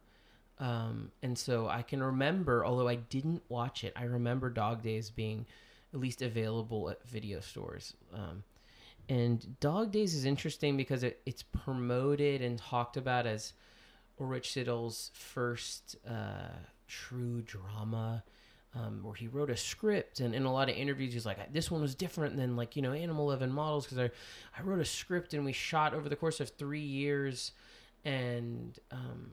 um, and so I can remember, although I didn't watch it, I remember Dog Days being at least available at video stores. Um, and Dog Days is interesting because it, it's promoted and talked about as Rich Seidl's first uh, true drama. Um, where he wrote a script and in a lot of interviews he's like this one was different than like you know animal Living models because I, I wrote a script and we shot over the course of three years and um,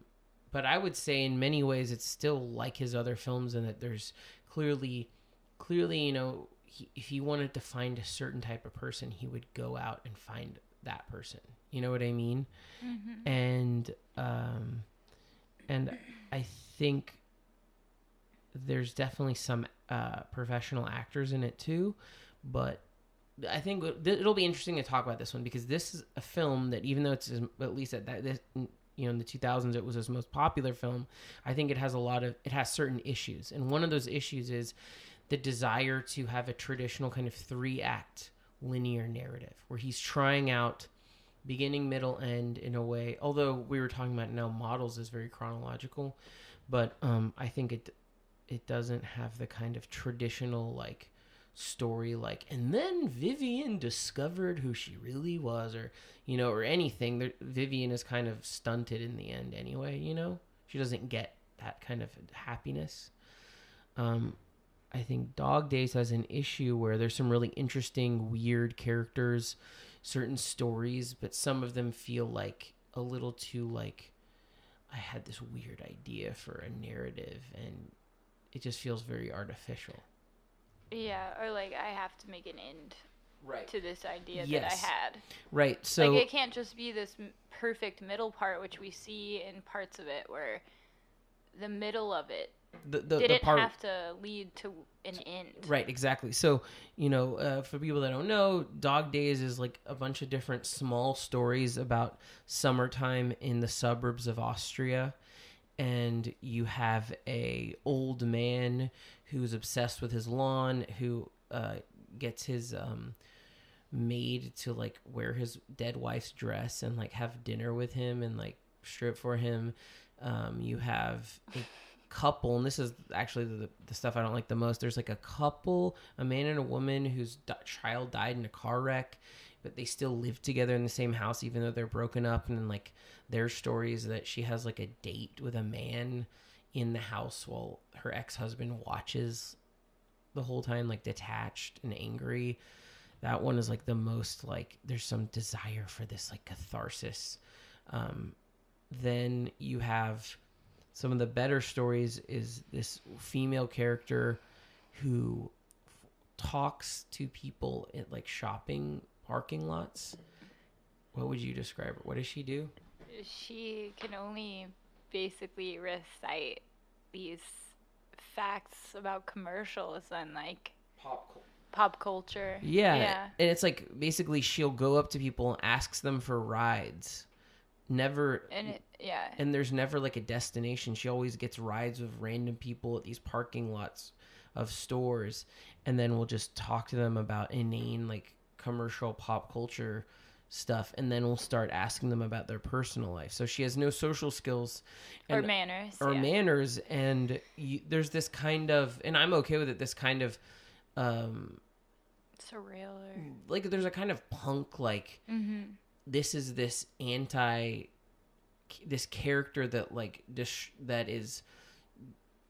but i would say in many ways it's still like his other films and that there's clearly clearly you know he, if he wanted to find a certain type of person, he would go out and find that person. You know what I mean? Mm-hmm. And um, and I think there's definitely some uh, professional actors in it too, but I think it'll be interesting to talk about this one because this is a film that even though it's at least at that this, you know in the 2000s it was his most popular film, I think it has a lot of it has certain issues, and one of those issues is the desire to have a traditional kind of three act linear narrative where he's trying out beginning, middle, end in a way. Although we were talking about now models is very chronological, but um, I think it it doesn't have the kind of traditional like story like and then Vivian discovered who she really was or you know or anything. Vivian is kind of stunted in the end anyway you know? She doesn't get that kind of happiness. Um I think Dog Days has an issue where there's some really interesting, weird characters, certain stories, but some of them feel like a little too like I had this weird idea for a narrative and it just feels very artificial. Yeah, or like I have to make an end right. to this idea yes. that I had. Right. So like it can't just be this perfect middle part which we see in parts of it where the middle of it the, the, didn't the part, have to lead to an end. Right, exactly. So, you know, uh, for people that don't know, Dog Days is like a bunch of different small stories about summertime in the suburbs of Austria. And you have a old man who's obsessed with his lawn, who uh, gets his um, maid to like wear his dead wife's dress and like have dinner with him and like strip for him. Um, you have a couple, and this is actually the, the stuff I don't like the most. There's like a couple, a man and a woman whose child died in a car wreck, but they still live together in the same house, even though they're broken up. And then, like, their story is that she has like a date with a man in the house while her ex husband watches the whole time, like detached and angry. That one is like the most like there's some desire for this like catharsis. Um, then you have some of the better stories is this female character who f- talks to people at like shopping parking lots. What would you describe her? What does she do? She can only basically recite these facts about commercials and like pop pop culture. Yeah. yeah. And it's like basically she'll go up to people and asks them for rides never and it, yeah and there's never like a destination she always gets rides with random people at these parking lots of stores and then we'll just talk to them about inane like commercial pop culture stuff and then we'll start asking them about their personal life so she has no social skills and, or manners or yeah. manners and you, there's this kind of and i'm okay with it this kind of um surreal or like there's a kind of punk like mm-hmm this is this anti this character that like dis- that is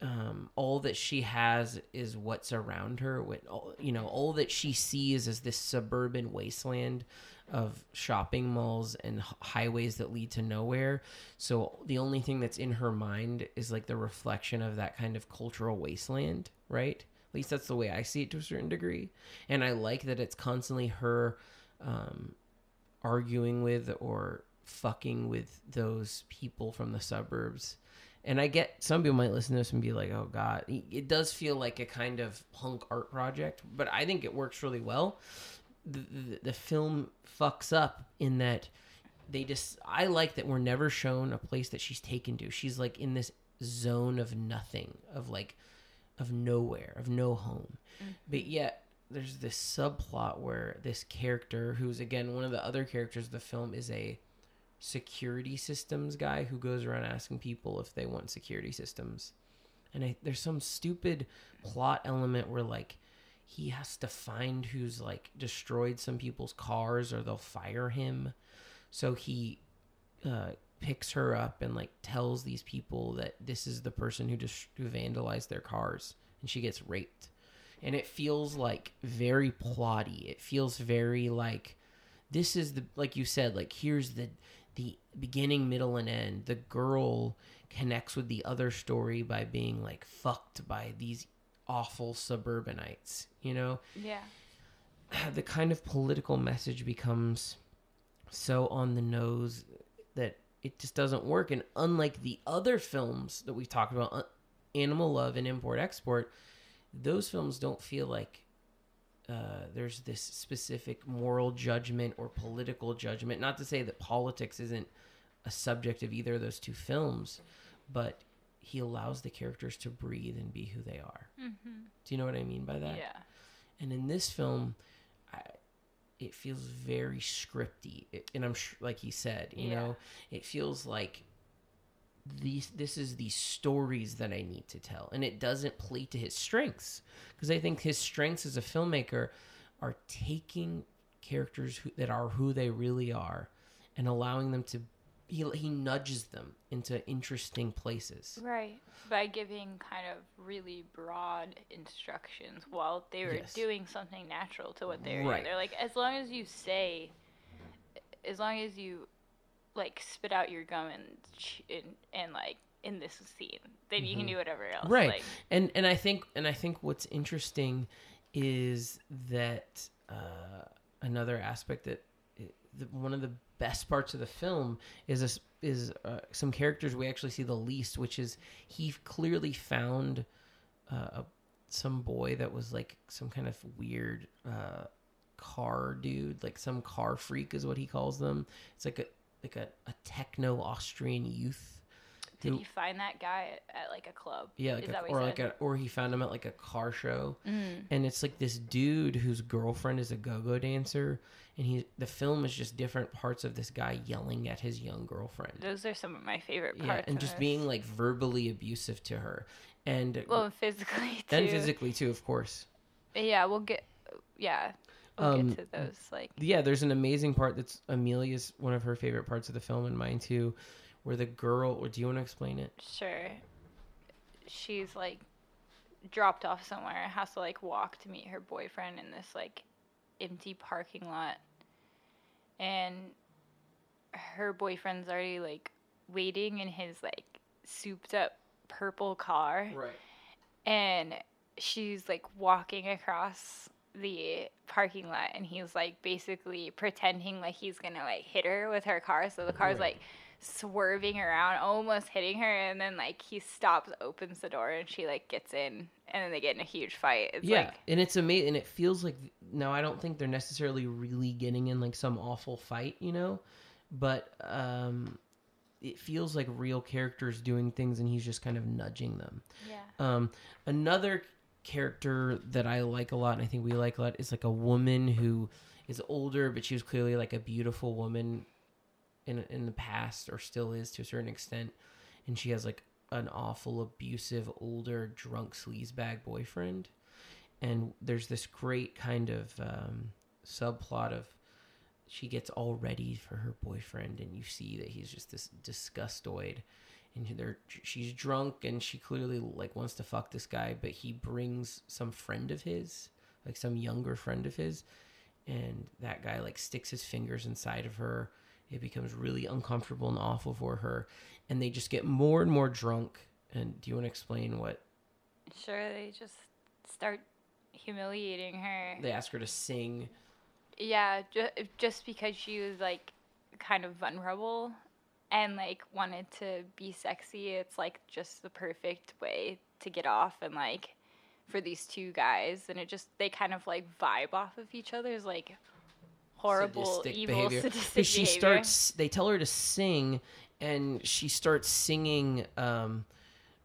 um, all that she has is what's around her. With you know, all that she sees is this suburban wasteland of shopping malls and highways that lead to nowhere. So the only thing that's in her mind is like the reflection of that kind of cultural wasteland, right? At least that's the way I see it to a certain degree. And I like that it's constantly her um, arguing with or fucking with those people from the suburbs. And I get some people might listen to this and be like, "Oh God," it does feel like a kind of punk art project, but I think it works really well. the, the the film fucks up in that they just I like that we're never shown a place that she's taken to. She's like in this zone of nothing, of like of nowhere, of no home. Mm-hmm. But yet there's this subplot where this character who's again one of the other characters of the film is a security systems guy who goes around asking people if they want security systems. And I, there's some stupid plot element where like he has to find who's like destroyed some people's cars or they'll fire him. So he uh, picks her up and like tells these people that this is the person who just who vandalized their cars and she gets raped. And it feels like very plotty. It feels very like this is the like you said like here's the the beginning middle and end the girl connects with the other story by being like fucked by these awful suburbanites you know Yeah. the kind of political message becomes so on the nose that it just doesn't work and unlike the other films that we've talked about uh, animal love and import export those films don't feel like uh, there's this specific moral judgment or political judgment. Not to say that politics isn't a subject of either of those two films, but he allows the characters to breathe and be who they are. Mm-hmm. Do you know what I mean by that? Yeah. And in this film, I, it feels very scripty, it, and I'm sure, like he said, you Yeah. know, it feels like these. This is the stories that I need to tell, and it doesn't play to his strengths because I think his strengths as a filmmaker are taking characters who, that are who they really are and allowing them to. He, he nudges them into interesting places. Right. By giving kind of really broad instructions while they were Yes. doing something natural to what they were Right. doing. They're like, as long as you say, as long as you like spit out your gum and and, and like in this scene, then you can do whatever else. right. Like, and and i think and i think what's interesting is that uh, another aspect that the, one of the best parts of the film is a is uh, some characters we actually see the least which is he clearly found uh, a, some boy that was like some kind of weird uh, car dude like some car freak is what he calls them. It's like a like a, a techno austrian youth did you find that guy at, at like a club? yeah, like a, or like a, or he found him at like a car show, Mm. and it's like this dude whose girlfriend is a go-go dancer, and he the film is just different parts of this guy yelling at his young girlfriend, Those are some of my favorite parts. yeah, and just this. being like verbally abusive to her, and well, physically too. and physically too, of course. Yeah, we'll get. Yeah, we'll Um, get to those. Like, Yeah, there's an amazing part that's Emelia's one of her favorite parts of the film, and mine too, where the girl. Or do you want to explain it? sure, she's like dropped off somewhere, has to like walk to meet her boyfriend in this like empty parking lot, and her boyfriend's already like waiting in his like souped up purple car. Right. and she's like walking across the parking lot and he's like basically pretending like he's gonna like hit her with her car so the car's like swerving around almost hitting her and then like he stops opens the door and she like gets in and then they get in a huge fight it's yeah, like and it's amazing. And it feels like now I don't think they're necessarily really getting in like some awful fight, you know, but um, it feels like real characters doing things, and he's just kind of nudging them. yeah Um, another character that I like a lot, and I think we like a lot, is like a woman who is older, but she was clearly like a beautiful woman in in the past, or still is to a certain extent, and she has like an awful abusive older drunk sleazebag boyfriend, and there's this great kind of um, subplot of she gets all ready for her boyfriend, and you see that he's just this disgustoid and they're she's drunk and she clearly like wants to fuck this guy but he brings some friend of his like some younger friend of his and that guy like sticks his fingers inside of her. It becomes really uncomfortable and awful for her. And they just get more and more drunk. And do you want to explain what sure they just start humiliating her. They ask her to sing. Yeah, ju- just because she was like kind of vulnerable and like wanted to be sexy, it's like just the perfect way to get off and like for these two guys and it just they kind of like vibe off of each other's like horrible, sadistic evil, behavior sadistic because she behavior. starts they tell her to sing and she starts singing um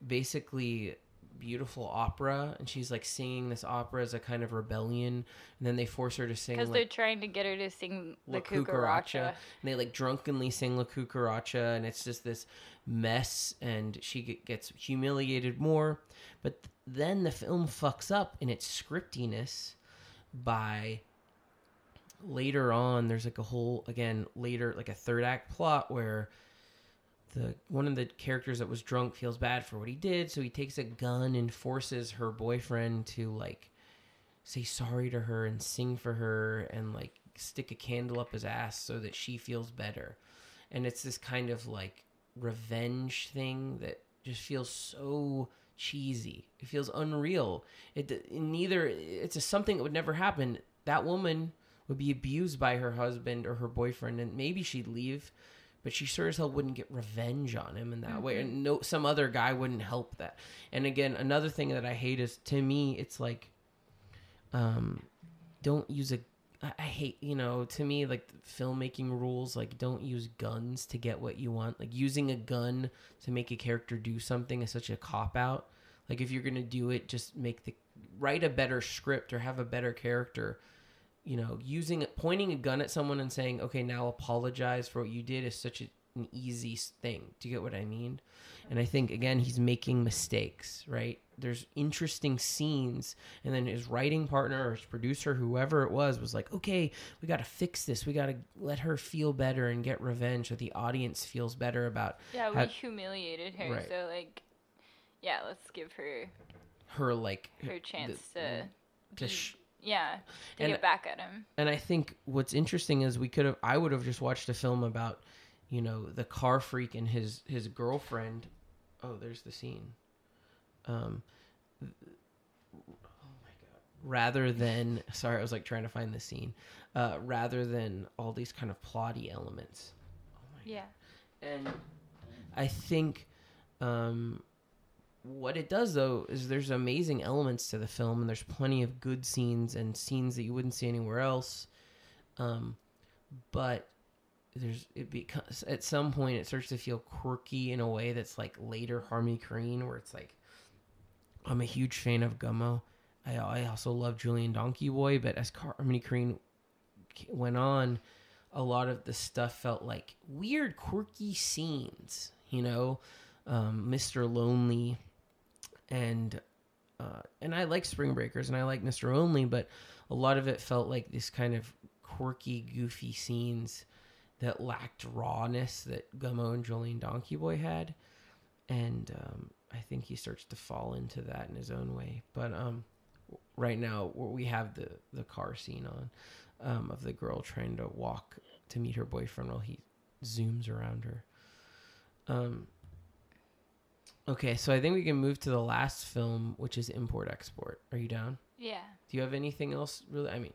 basically beautiful opera and she's like singing this opera as a kind of rebellion and then they force her to sing because like, they're trying to get her to sing the La Cucaracha, cucaracha. and they like drunkenly sing La Cucaracha, and it's just this mess, and she gets humiliated more. But th- then the film fucks up in its scriptiness by later on. There's like a whole again later like a third act plot where the one of the characters that was drunk feels bad for what he did, so he takes a gun and forces her boyfriend to like say sorry to her and sing for her and like stick a candle up his ass so that she feels better. And it's this kind of like revenge thing that just feels so cheesy. It feels unreal. It, it neither it's a something that would never happen. That woman would be abused by her husband or her boyfriend and maybe she'd leave but she sure as hell wouldn't get revenge on him in that way and no some other guy wouldn't help that and again another thing that i hate is to me it's like um don't use a I hate, you know, to me, like filmmaking rules, like don't use guns to get what you want. Like using a gun to make a character do something is such a cop out. Like if you're gonna do it, just make the write a better script or have a better character. You know, using pointing a gun at someone and saying, "Okay, now apologize for what you did," is such a, an easy thing. Do you get what I mean? And I think again, he's making mistakes. Right? There's interesting scenes, and then his writing partner or his producer, whoever it was, was like, "Okay, we got to fix this. We got to let her feel better and get revenge, so the audience feels better about Yeah, we humiliated her, Right. so like, yeah, let's give her her like her chance the- to, to sh- yeah, to and- get back at him. and I think what's interesting is we could have I would have just watched a film about you know the car freak and his his girlfriend. Oh, there's the scene. Um, th- oh my god! Rather than sorry, I was like trying to find the scene. Uh, rather than all these kind of plotty elements. Oh my Yeah, and I think um, what it does though is there's amazing elements to the film, and there's plenty of good scenes and scenes that you wouldn't see anywhere else. Um, but there's it becomes at some point it starts to feel quirky in a way that's like later Harmony Korine, where it's like I'm a huge fan of Gummo. I, I also love Julien Donkey Boy, but as Harmony Korine went on, a lot of the stuff felt like weird, quirky scenes. You know, um, Mr. Lonely, and uh, and I like Spring Breakers and I like Mr. Lonely, but a lot of it felt like this kind of quirky, goofy scenes that lacked rawness that Gummo and Julien Donkey Boy had, and um, I think he starts to fall into that in his own way. But um, right now we have the the car scene on um, of the girl trying to walk to meet her boyfriend while he zooms around her. Um, okay, so I think we can move to the last film, which is Import Export. Are you down? yeah. Do you have anything else really? I mean,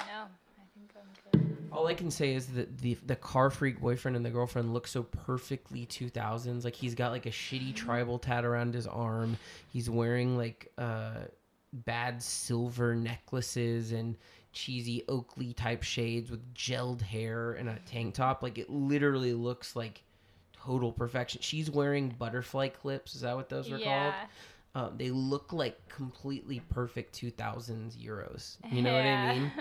No, I think I'm good. all I can say is that the the car freak boyfriend and the girlfriend look so perfectly 2000s. Like he's got like a shitty tribal tat around his arm. He's wearing like uh bad silver necklaces and cheesy Oakley type shades with gelled hair and a tank top. Like it literally looks like total perfection. She's wearing butterfly clips. Is that what those were called? Yeah, Uh, they look like completely perfect 2000s euros. You know what I mean?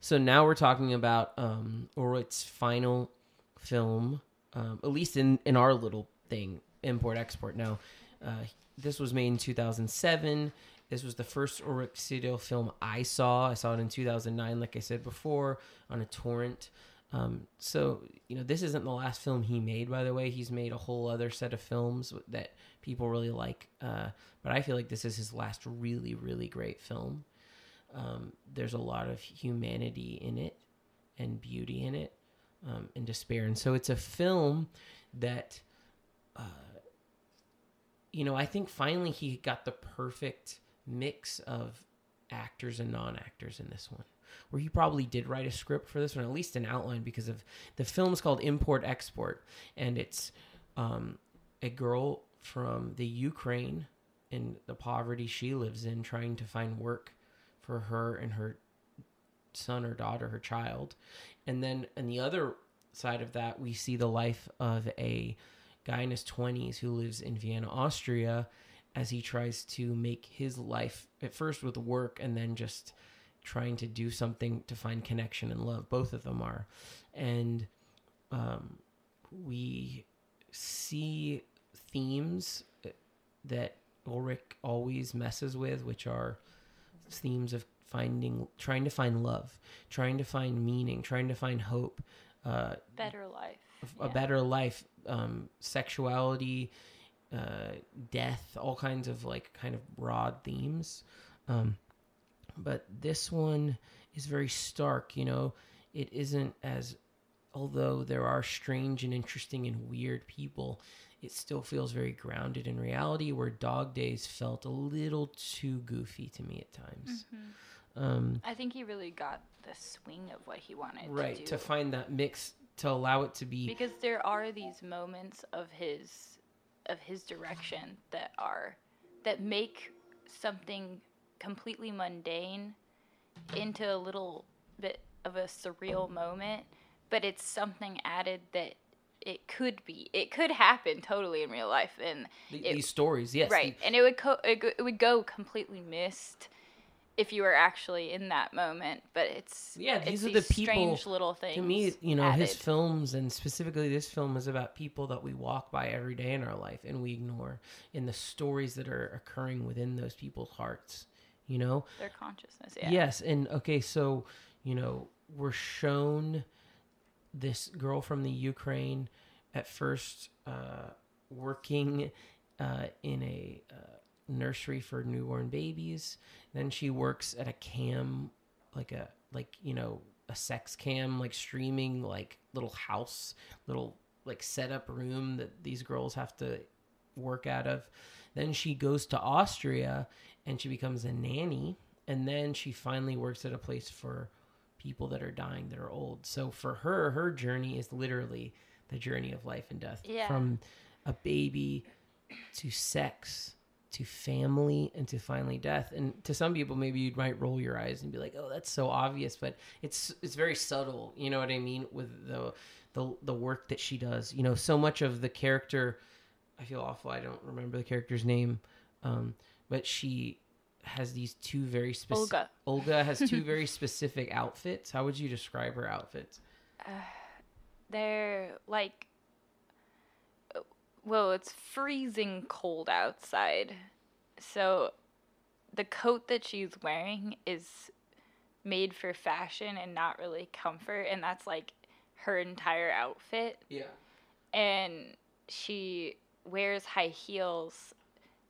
So now we're talking about um, Ulrich's final film, um, at least in, in our little thing, import export. Now, uh, this was made in 2007. This was the first Ulrich Seidl film I saw. I saw it in 2009, like I said before, on a torrent. Um, so, you know, this isn't the last film he made, by the way. He's made a whole other set of films that people really like. Uh, but I feel like this is his last really, really great film. Um, there's a lot of humanity in it and beauty in it um, and despair. And so it's a film that, uh, you know, I think finally he got the perfect mix of actors and non actors in this one. Where he probably did write a script for this one, at least an outline, because of the film's called Import Export, and it's um, a girl from the Ukraine in the poverty she lives in trying to find work for her and her son or daughter, her child. And then on the other side of that, we see the life of a guy in his 20s who lives in Vienna, Austria, as he tries to make his life at first with work and then just trying to do something to find connection and love. Both of them are. And um, we see themes that Ulrich always messes with, which are themes of finding, trying to find love, trying to find meaning, trying to find hope, uh, Better life. a Yeah. better life, um, sexuality, uh, death, all kinds of like kind of broad themes. Um, but this one is very stark. You know, it isn't as, although there are strange and interesting and weird people, it still feels very grounded in reality. Where Dog Days felt a little too goofy to me at times. Um, I think he really got the swing of what he wanted right to do. to find that mix to allow it to be because there are these moments of his of his direction that are that make something completely mundane into a little bit of a surreal moment but it's something added that it could be it could happen totally in real life and th- it- these stories. Yes, right and it would co- it, go- it would go completely missed if you were actually in that moment but it's Yeah, it's these are the people- strange little things to me, you know, his films and specifically this film is about people that we walk by every day in our life and we ignore, and the stories that are occurring within those people's hearts. You know, their consciousness yeah Yes, and okay, so you know, we're shown this girl from the Ukraine at first uh, working uh, in a uh, nursery for newborn babies. Then she works at a cam, like a like you know a sex cam, like streaming like little house, little like setup room that these girls have to work out of. Then she goes to Austria and she becomes a nanny. And then she finally works at a place for people that are dying that are old. So for her, her journey is literally the journey of life and death. Yeah. From a baby to sex to family and to finally death. And to some people maybe you might roll your eyes and be like, "Oh, that's so obvious," but it's it's very subtle, you know what I mean, with the the the work that she does. You know, so much of the character I feel awful. I don't remember the character's name. Um, but she has these two very specific. Olga. Olga has two very specific outfits. How would you describe her outfits? Uh, they're like uh, well it's freezing cold outside so the coat that she's wearing is made for fashion and not really comfort and that's like her entire outfit Yeah. and she wears high heels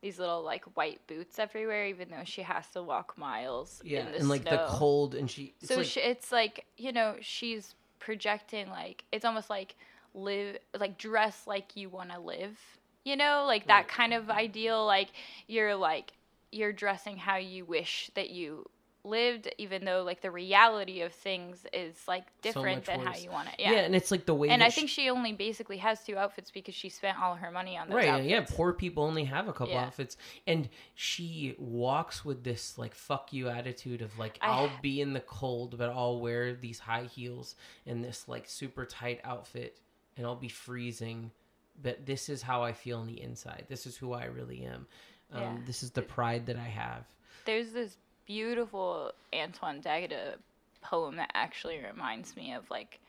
these little like white boots everywhere even though she has to walk miles Yeah, in the and like the cold, and she. It's so like, she, it's like you know she's projecting like it's almost like live like dress like you want to live you know like that Right. kind of ideal like you're like you're dressing how you wish that you lived even though like the reality of things is like different much than how you want it yeah. yeah, and it's like the way. and i she- think she only basically has two outfits because she spent all her money on those right outfits. yeah poor people only have a couple Yeah. outfits and she walks with this like fuck you attitude of like I- i'll be in the cold but i'll wear these high heels and this like super tight outfit and i'll be freezing but this is how i feel on the inside this is who i really am um, Yeah. this is the pride that i have there's this beautiful Antoine d'Agata poem that actually reminds me of like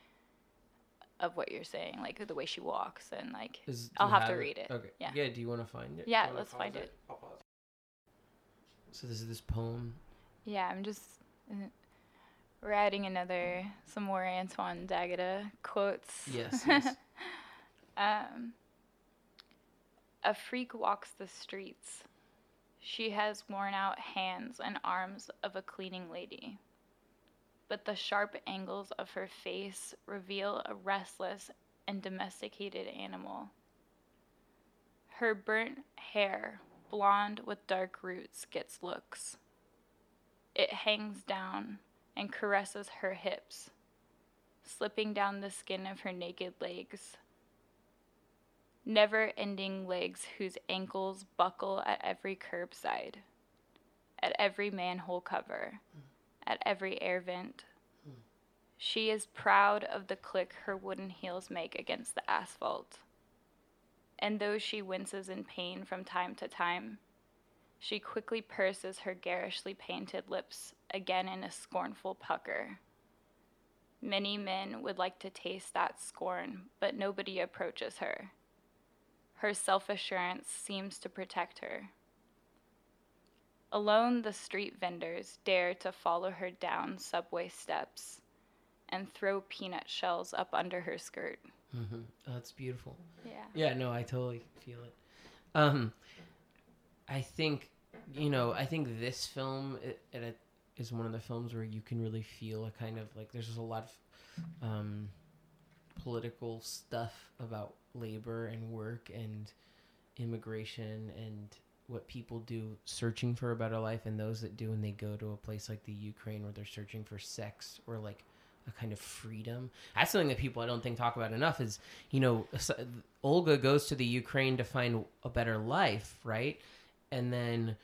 of what you're saying, like the way she walks and like Is- I'll you have to it? read it. okay Yeah. yeah do you want to find it Yeah, Do you wanna let's find it. I'll so this is this poem yeah, I'm just uh, we're adding another some more Antoine d'Agata quotes. yes, yes. Um, a freak walks the streets. She has worn out hands and arms of a cleaning lady. But the sharp angles of her face reveal a restless and domesticated animal. Her burnt hair, blonde with dark roots, gets looks. It hangs down and caresses her hips, slipping down the skin of her naked legs never ending legs whose ankles buckle at every curbside, at every manhole cover, mm. at every air vent. She is proud of the click her wooden heels make against the asphalt. And though she winces in pain from time to time, she quickly purses her garishly painted lips again in a scornful pucker. Many men would like to taste that scorn, but nobody approaches her. Her self assurance seems to protect her. Alone, the street vendors dare to follow her down subway steps and throw peanut shells up under her skirt. Mm-hmm. Oh, that's beautiful. Yeah. Yeah, no, I totally feel it. Um, I think, you know, I think this film it, it is one of the films where you can really feel a kind of like there's just a lot of um, political stuff about labor and work and immigration and what people do searching for a better life and those that do and they go to a place like the Ukraine where they're searching for sex or like a kind of freedom. That's something that people I don't think talk about enough is, you know, Olga goes to the Ukraine to find a better life, right? And then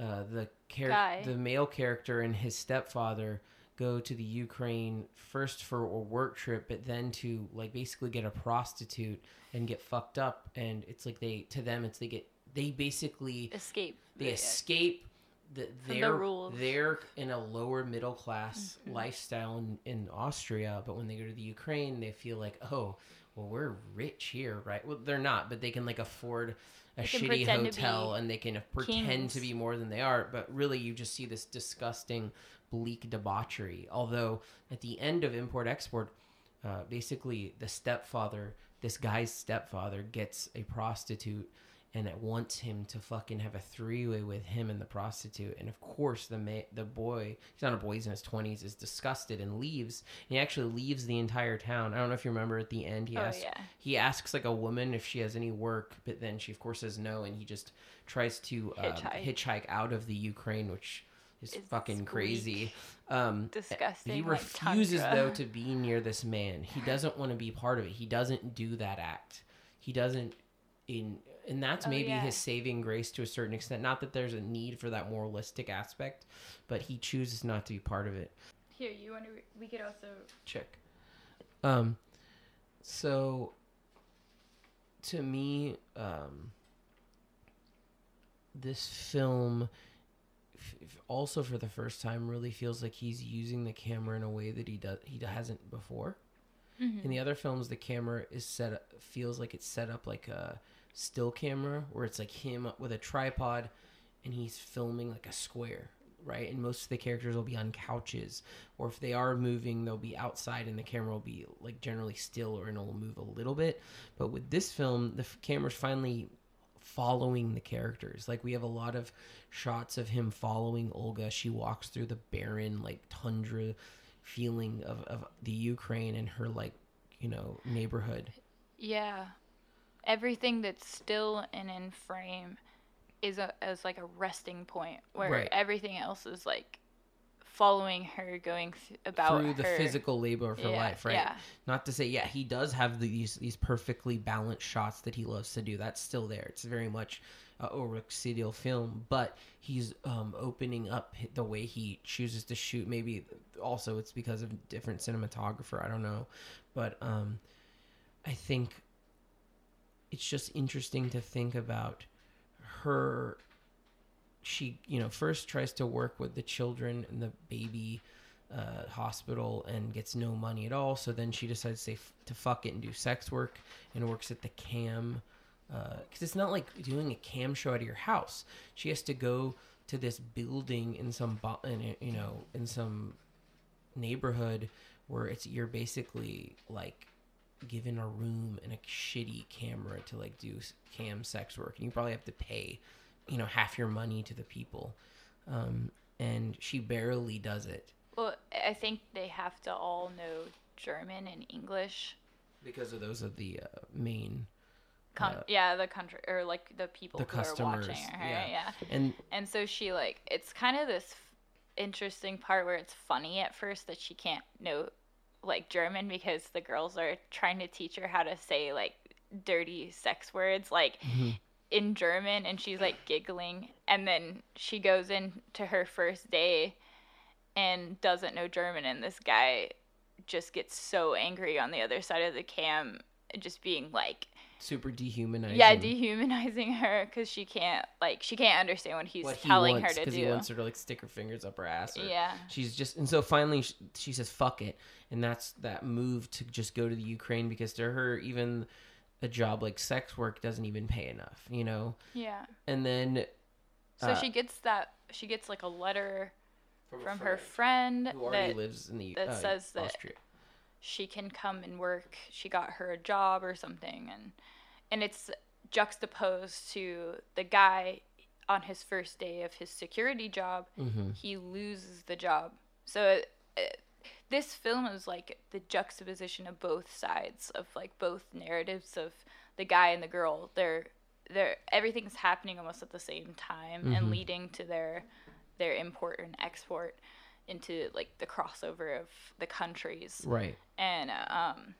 uh, the char- Guy. the male character and his stepfather go to the Ukraine first for a work trip, but then to like basically get a prostitute and get fucked up. And it's like they to them it's they get they basically Escape. they Yeah. escape the, From the they're rules. they're in a lower middle class Mhm. lifestyle in, in Austria, but when they go to the Ukraine, they feel like, oh, well, we're rich here, right? Well, they're not, but they can like afford a They shitty hotel and they can pretend kings. to be more than they are. But really, you just see this disgusting, bleak debauchery. Although at the end of import export, uh, basically the stepfather, this guy's stepfather, gets a prostitute and it wants him to fucking have a three way with him and the prostitute. And of course, the ma- the boy, he's not a boy, he's in his twenties, is disgusted and leaves. And he actually leaves the entire town. I don't know if you remember at the end, he Oh, asks yeah. he asks like a woman if she has any work, but then she of course says no, and he just tries to um, Hitchhike. hitchhike out of the Ukraine, which is It's fucking crazy. Um, Disgusting. he refuses tundra. though to be near this man. He doesn't want to be part of it. He doesn't do that act. He doesn't in and that's Oh, maybe yeah. his saving grace to a certain extent. Not that there's a need for that moralistic aspect, but he chooses not to be part of it. Here, you want to? Re- we could also. Check. Um so to me um this film also for the first time really feels like he's using the camera in a way that he does he hasn't before. Mhm. In the other films, the camera is set up, feels like it's set up like a still camera, where it's like him with a tripod, and he's filming like a square, right? And most of the characters will be on couches, or if they are moving, they'll be outside, and the camera will be like generally still, or it'll move a little bit. But with this film, the f- camera's finally following the characters. Like we have a lot of shots of him following Olga. She walks through the barren, like tundra feeling of, of the Ukraine and her like, you know, neighborhood. Yeah. Everything that's still and in frame is a as like a resting point where Right. everything else is like following her going th- about through the her. physical labor of her Yeah, life, right? yeah. Not to say, yeah, he does have these these perfectly balanced shots that he loves to do. That's still there. It's very much a Ulrich Seidl film, but he's um, opening up the way he chooses to shoot. Maybe also it's because of different cinematographer. I don't know, but um, I think it's just interesting to think about her she you know first tries to work with the children and the baby uh, hospital and gets no money at all. So then she decides to, f- to fuck it and do sex work and works at the cam because it's not like doing a cam show out of your house. She has to go to this building in some bo- in, you know in some neighborhood where it's you're basically like given a room and a shitty camera to like do cam sex work. And you probably have to pay you know half your money to the people um, and she barely does it Well, I think they have to all know German and English. because of those are the uh, main Com- Uh, yeah, the country or like the people the who are customers, watching her. yeah. Yeah. and And so she like it's kind of this f- interesting part where it's funny at first that she can't know like German because the girls are trying to teach her how to say like dirty sex words like in German and she's like giggling and then she goes into her first day and doesn't know German and this guy just gets so angry on the other side of the cam, just being like, Super dehumanizing. yeah, dehumanizing her because she can't like she can't understand what he's what he telling wants, her to he do. wants her to like stick her fingers up her ass. Yeah. She's just and so finally she, she says fuck it, and that's that move to just go to the Ukraine because to her even a job like sex work doesn't even pay enough, you know. Yeah. And then So uh, she gets that she gets like a letter from her friend who already that lives in the that uh, says that- Austria. she can come and work. She got her a job or something, and and it's juxtaposed to the guy on his first day of his security job. Mm-hmm. He loses the job. So uh, this film is like the juxtaposition of both sides of like both narratives of the guy and the girl. They're they're everything's happening almost at the same time and Mhm. leading to their their import and export into like the crossover of the countries Right. and uh, um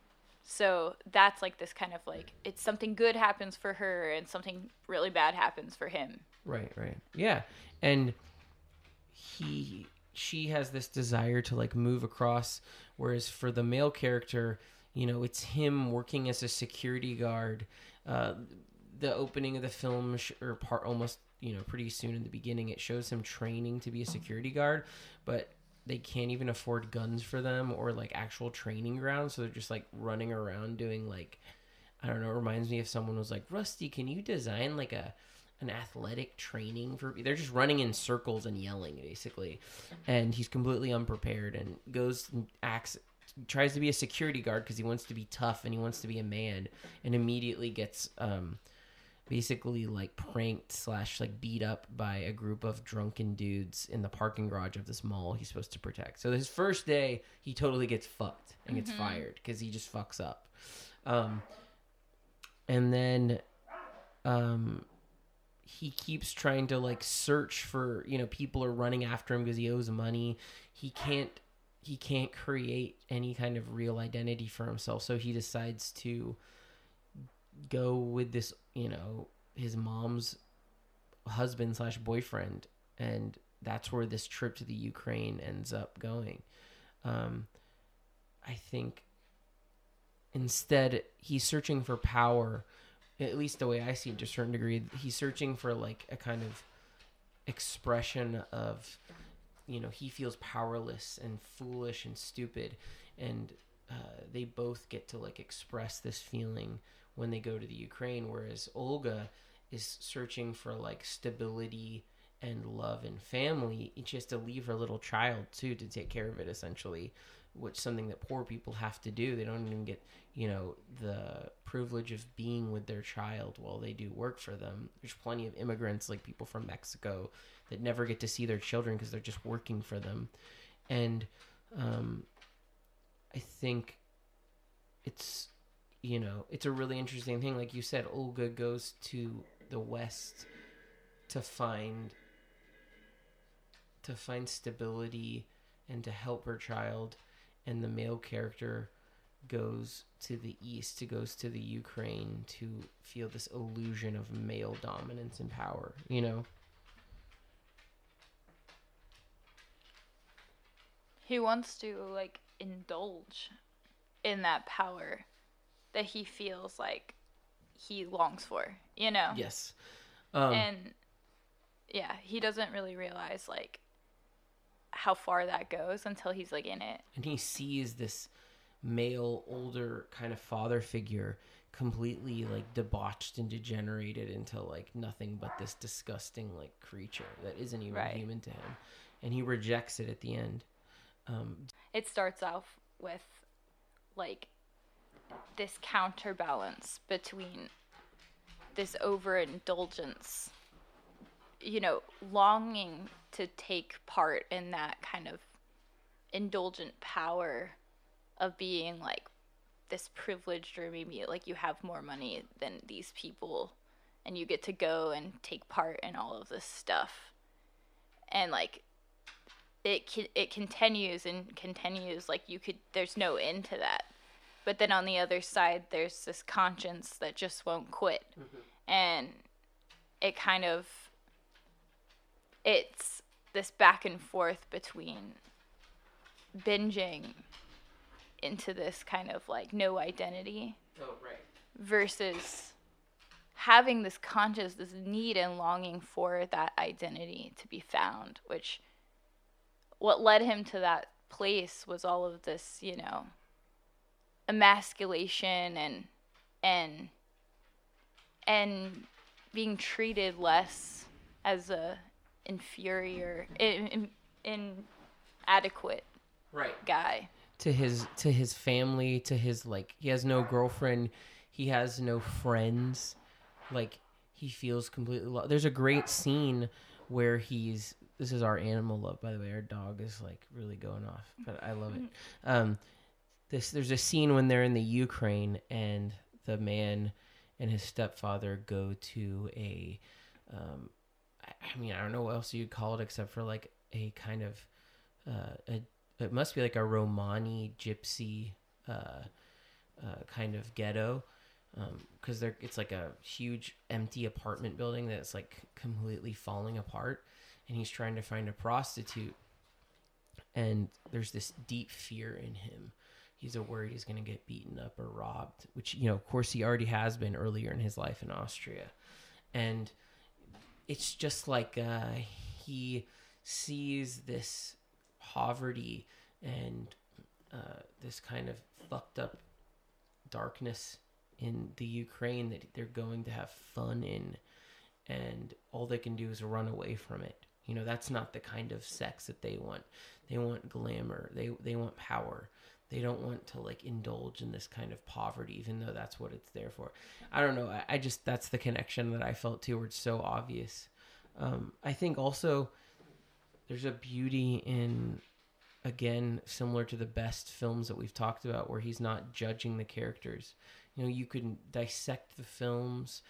so that's like this kind of like it's something good happens for her and something really bad happens for him Right, right. Yeah. And he she has this desire to like move across whereas for the male character, you know, it's him working as a security guard. Uh the opening of the film sh- or part almost, you know, pretty soon in the beginning it shows him training to be a security guard, but they can't even afford guns for them or like actual training grounds, so they're just like running around doing like I don't know, it reminds me if someone was like, "Rusty, can you design like a an athletic training for they're just running in circles and yelling basically. And he's completely unprepared and goes and acts tries to be a security guard because he wants to be tough and he wants to be a man and immediately gets um basically like pranked slash like beat up by a group of drunken dudes in the parking garage of this mall he's supposed to protect. So his first day he totally gets fucked and gets fired because he just fucks up. Um and then um he keeps trying to like search for you know people are running after him because he owes money. He can't he can't create any kind of real identity for himself so he decides to go with this you know his mom's husband slash boyfriend and that's where this trip to the ukraine ends up going. Um i think instead he's searching for power at least the way I see it to a certain degree, he's searching for like a kind of expression of, you know, he feels powerless and foolish and stupid, and uh, they both get to like express this feeling when they go to the Ukraine, whereas Olga is searching for like stability and love and family. She has to leave her little child too to take care of it, essentially, which something that poor people have to do. They don't even get you know the privilege of being with their child while they do work for them. There's plenty of immigrants like people from mexico that never get to see their children because they're just working for them. And um, i think it's you know it's a really interesting thing. Like you said olga goes to the west to find to find stability and to help her child and the male character goes to the east to goes to the Ukraine to feel this illusion of male dominance and power, you know? he wants to like indulge in that power that he feels like he longs for you know Yes. Um, and yeah he doesn't really realize like how far that goes until he's like in it. And he sees this male older kind of father figure completely like debauched and degenerated into like nothing but this disgusting like creature that isn't even Right. human to him. And he rejects it at the end. Um it starts off with like this counterbalance between this overindulgence you know longing to take part in that kind of indulgent power of being like this privileged or maybe like you have more money than these people and you get to go and take part in all of this stuff. And like it it continues and continues like you could there's no end to that. But then on the other side there's this conscience that just won't quit. Mm-hmm. And it kind of it's this back and forth between binging into this kind of like no identity Oh, right. versus having this conscious this need and longing for that identity to be found which what led him to that place was all of this you know emasculation and and and being treated less as a inferior in, in, inadequate Right. guy. To his to his family to his like he has no girlfriend he has no friends. Like he feels completely lo- there's a great scene where he's this is our animal love by the way our dog is like really going off but i love it. Um this there's a scene when they're in the ukraine and the man and his stepfather go to a um i, mean i don't know what else you'd call it except for like a kind of uh, a it must be like a Romani gypsy uh, uh, kind of ghetto because they're it's like a huge empty apartment building that's like completely falling apart and he's trying to find a prostitute and there's this deep fear in him. He's worried he's going to get beaten up or robbed which you know of course he already has been earlier in his life in austria. And it's just like uh, he sees this poverty and uh, this kind of fucked up darkness in the Ukraine that they're going to have fun in, and all they can do is run away from it. You know, that's not the kind of sex that they want. They want glamour. They they want power. They don't want to like indulge in this kind of poverty, even though that's what it's there for. I don't know. I, I just that's the connection that I felt to where it's so obvious. Um, I think also there's a beauty in again similar to the best films that we've talked about where he's not judging the characters you know you can dissect the films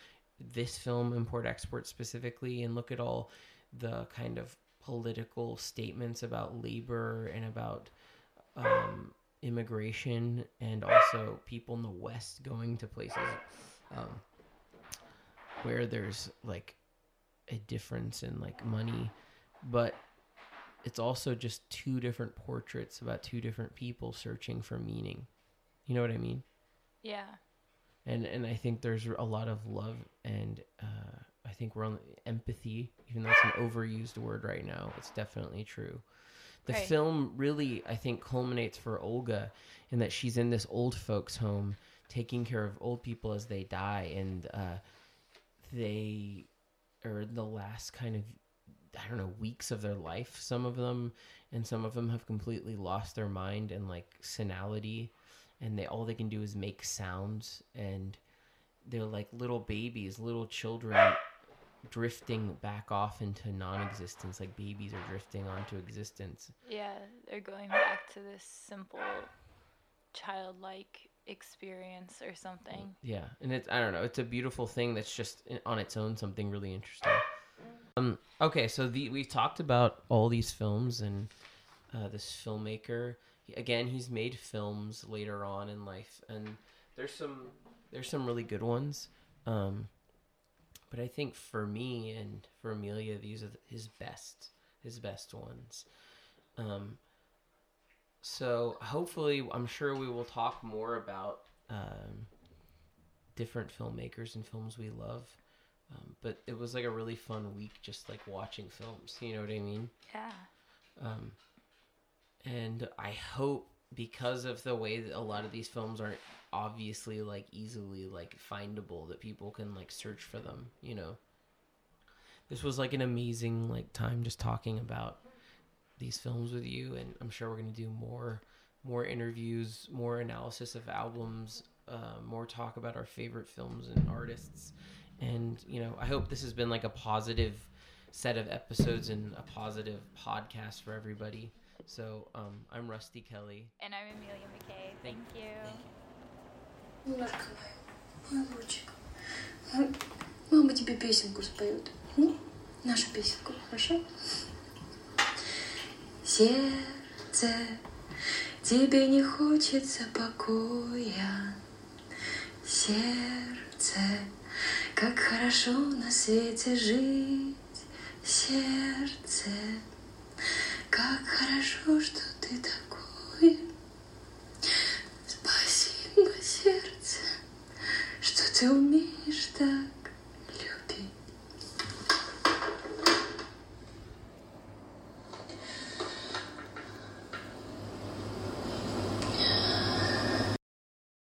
this film import export specifically and look at all the kind of political statements about labor and about um, immigration and also people in the west going to places um, where there's like a difference in like money but it's also just two different portraits about two different people searching for meaning. You know what I mean? yeah And and I think there's a lot of love and uh, I think we're on empathy, even though it's an overused word right now. It's definitely true. The Right. film really, I think, culminates for Olga in that she's in this old folks' home taking care of old people as they die, and uh, they are the last kind of I don't know weeks of their life. Some of them, and some of them have completely lost their mind and like senility, and they all they can do is make sounds, and they're like little babies, little children drifting back off into non-existence like babies are drifting onto existence Yeah, they're going back to this simple childlike experience or something. Yeah, and it's I don't know, it's a beautiful thing that's just on its own something really interesting. Um, okay, so the we've talked about all these films and uh, this filmmaker. Again, he's made films later on in life, and there's some there's some really good ones. Um, but I think for me and for Emelia, these are his best his best ones. Um, so hopefully, I'm sure we will talk more about um, different filmmakers and films we love. Um, but it was like a really fun week, just like watching films. You know what I mean? Yeah. Um, and I hope because of the way that a lot of these films aren't obviously like easily like findable that people can like search for them. You know, this was like an amazing like time just talking about these films with you, and I'm sure we're gonna do more more interviews, more analysis of albums, uh, more talk about our favorite films and artists. And you know, I hope this has been like a positive set of episodes and a positive podcast for everybody. So um, I'm Rusty Kelly. And I'm Emelia McKay. Thank, Thank- you. thank you. Милашка моя, мой лучик. Ну, Мама тебе песенку споет. м? Нашу песенку, хорошо? Сердце, тебе не хочется покоя. Сердце, как хорошо на свете жить. Сердце, как хорошо, что ты такой. умеешь так.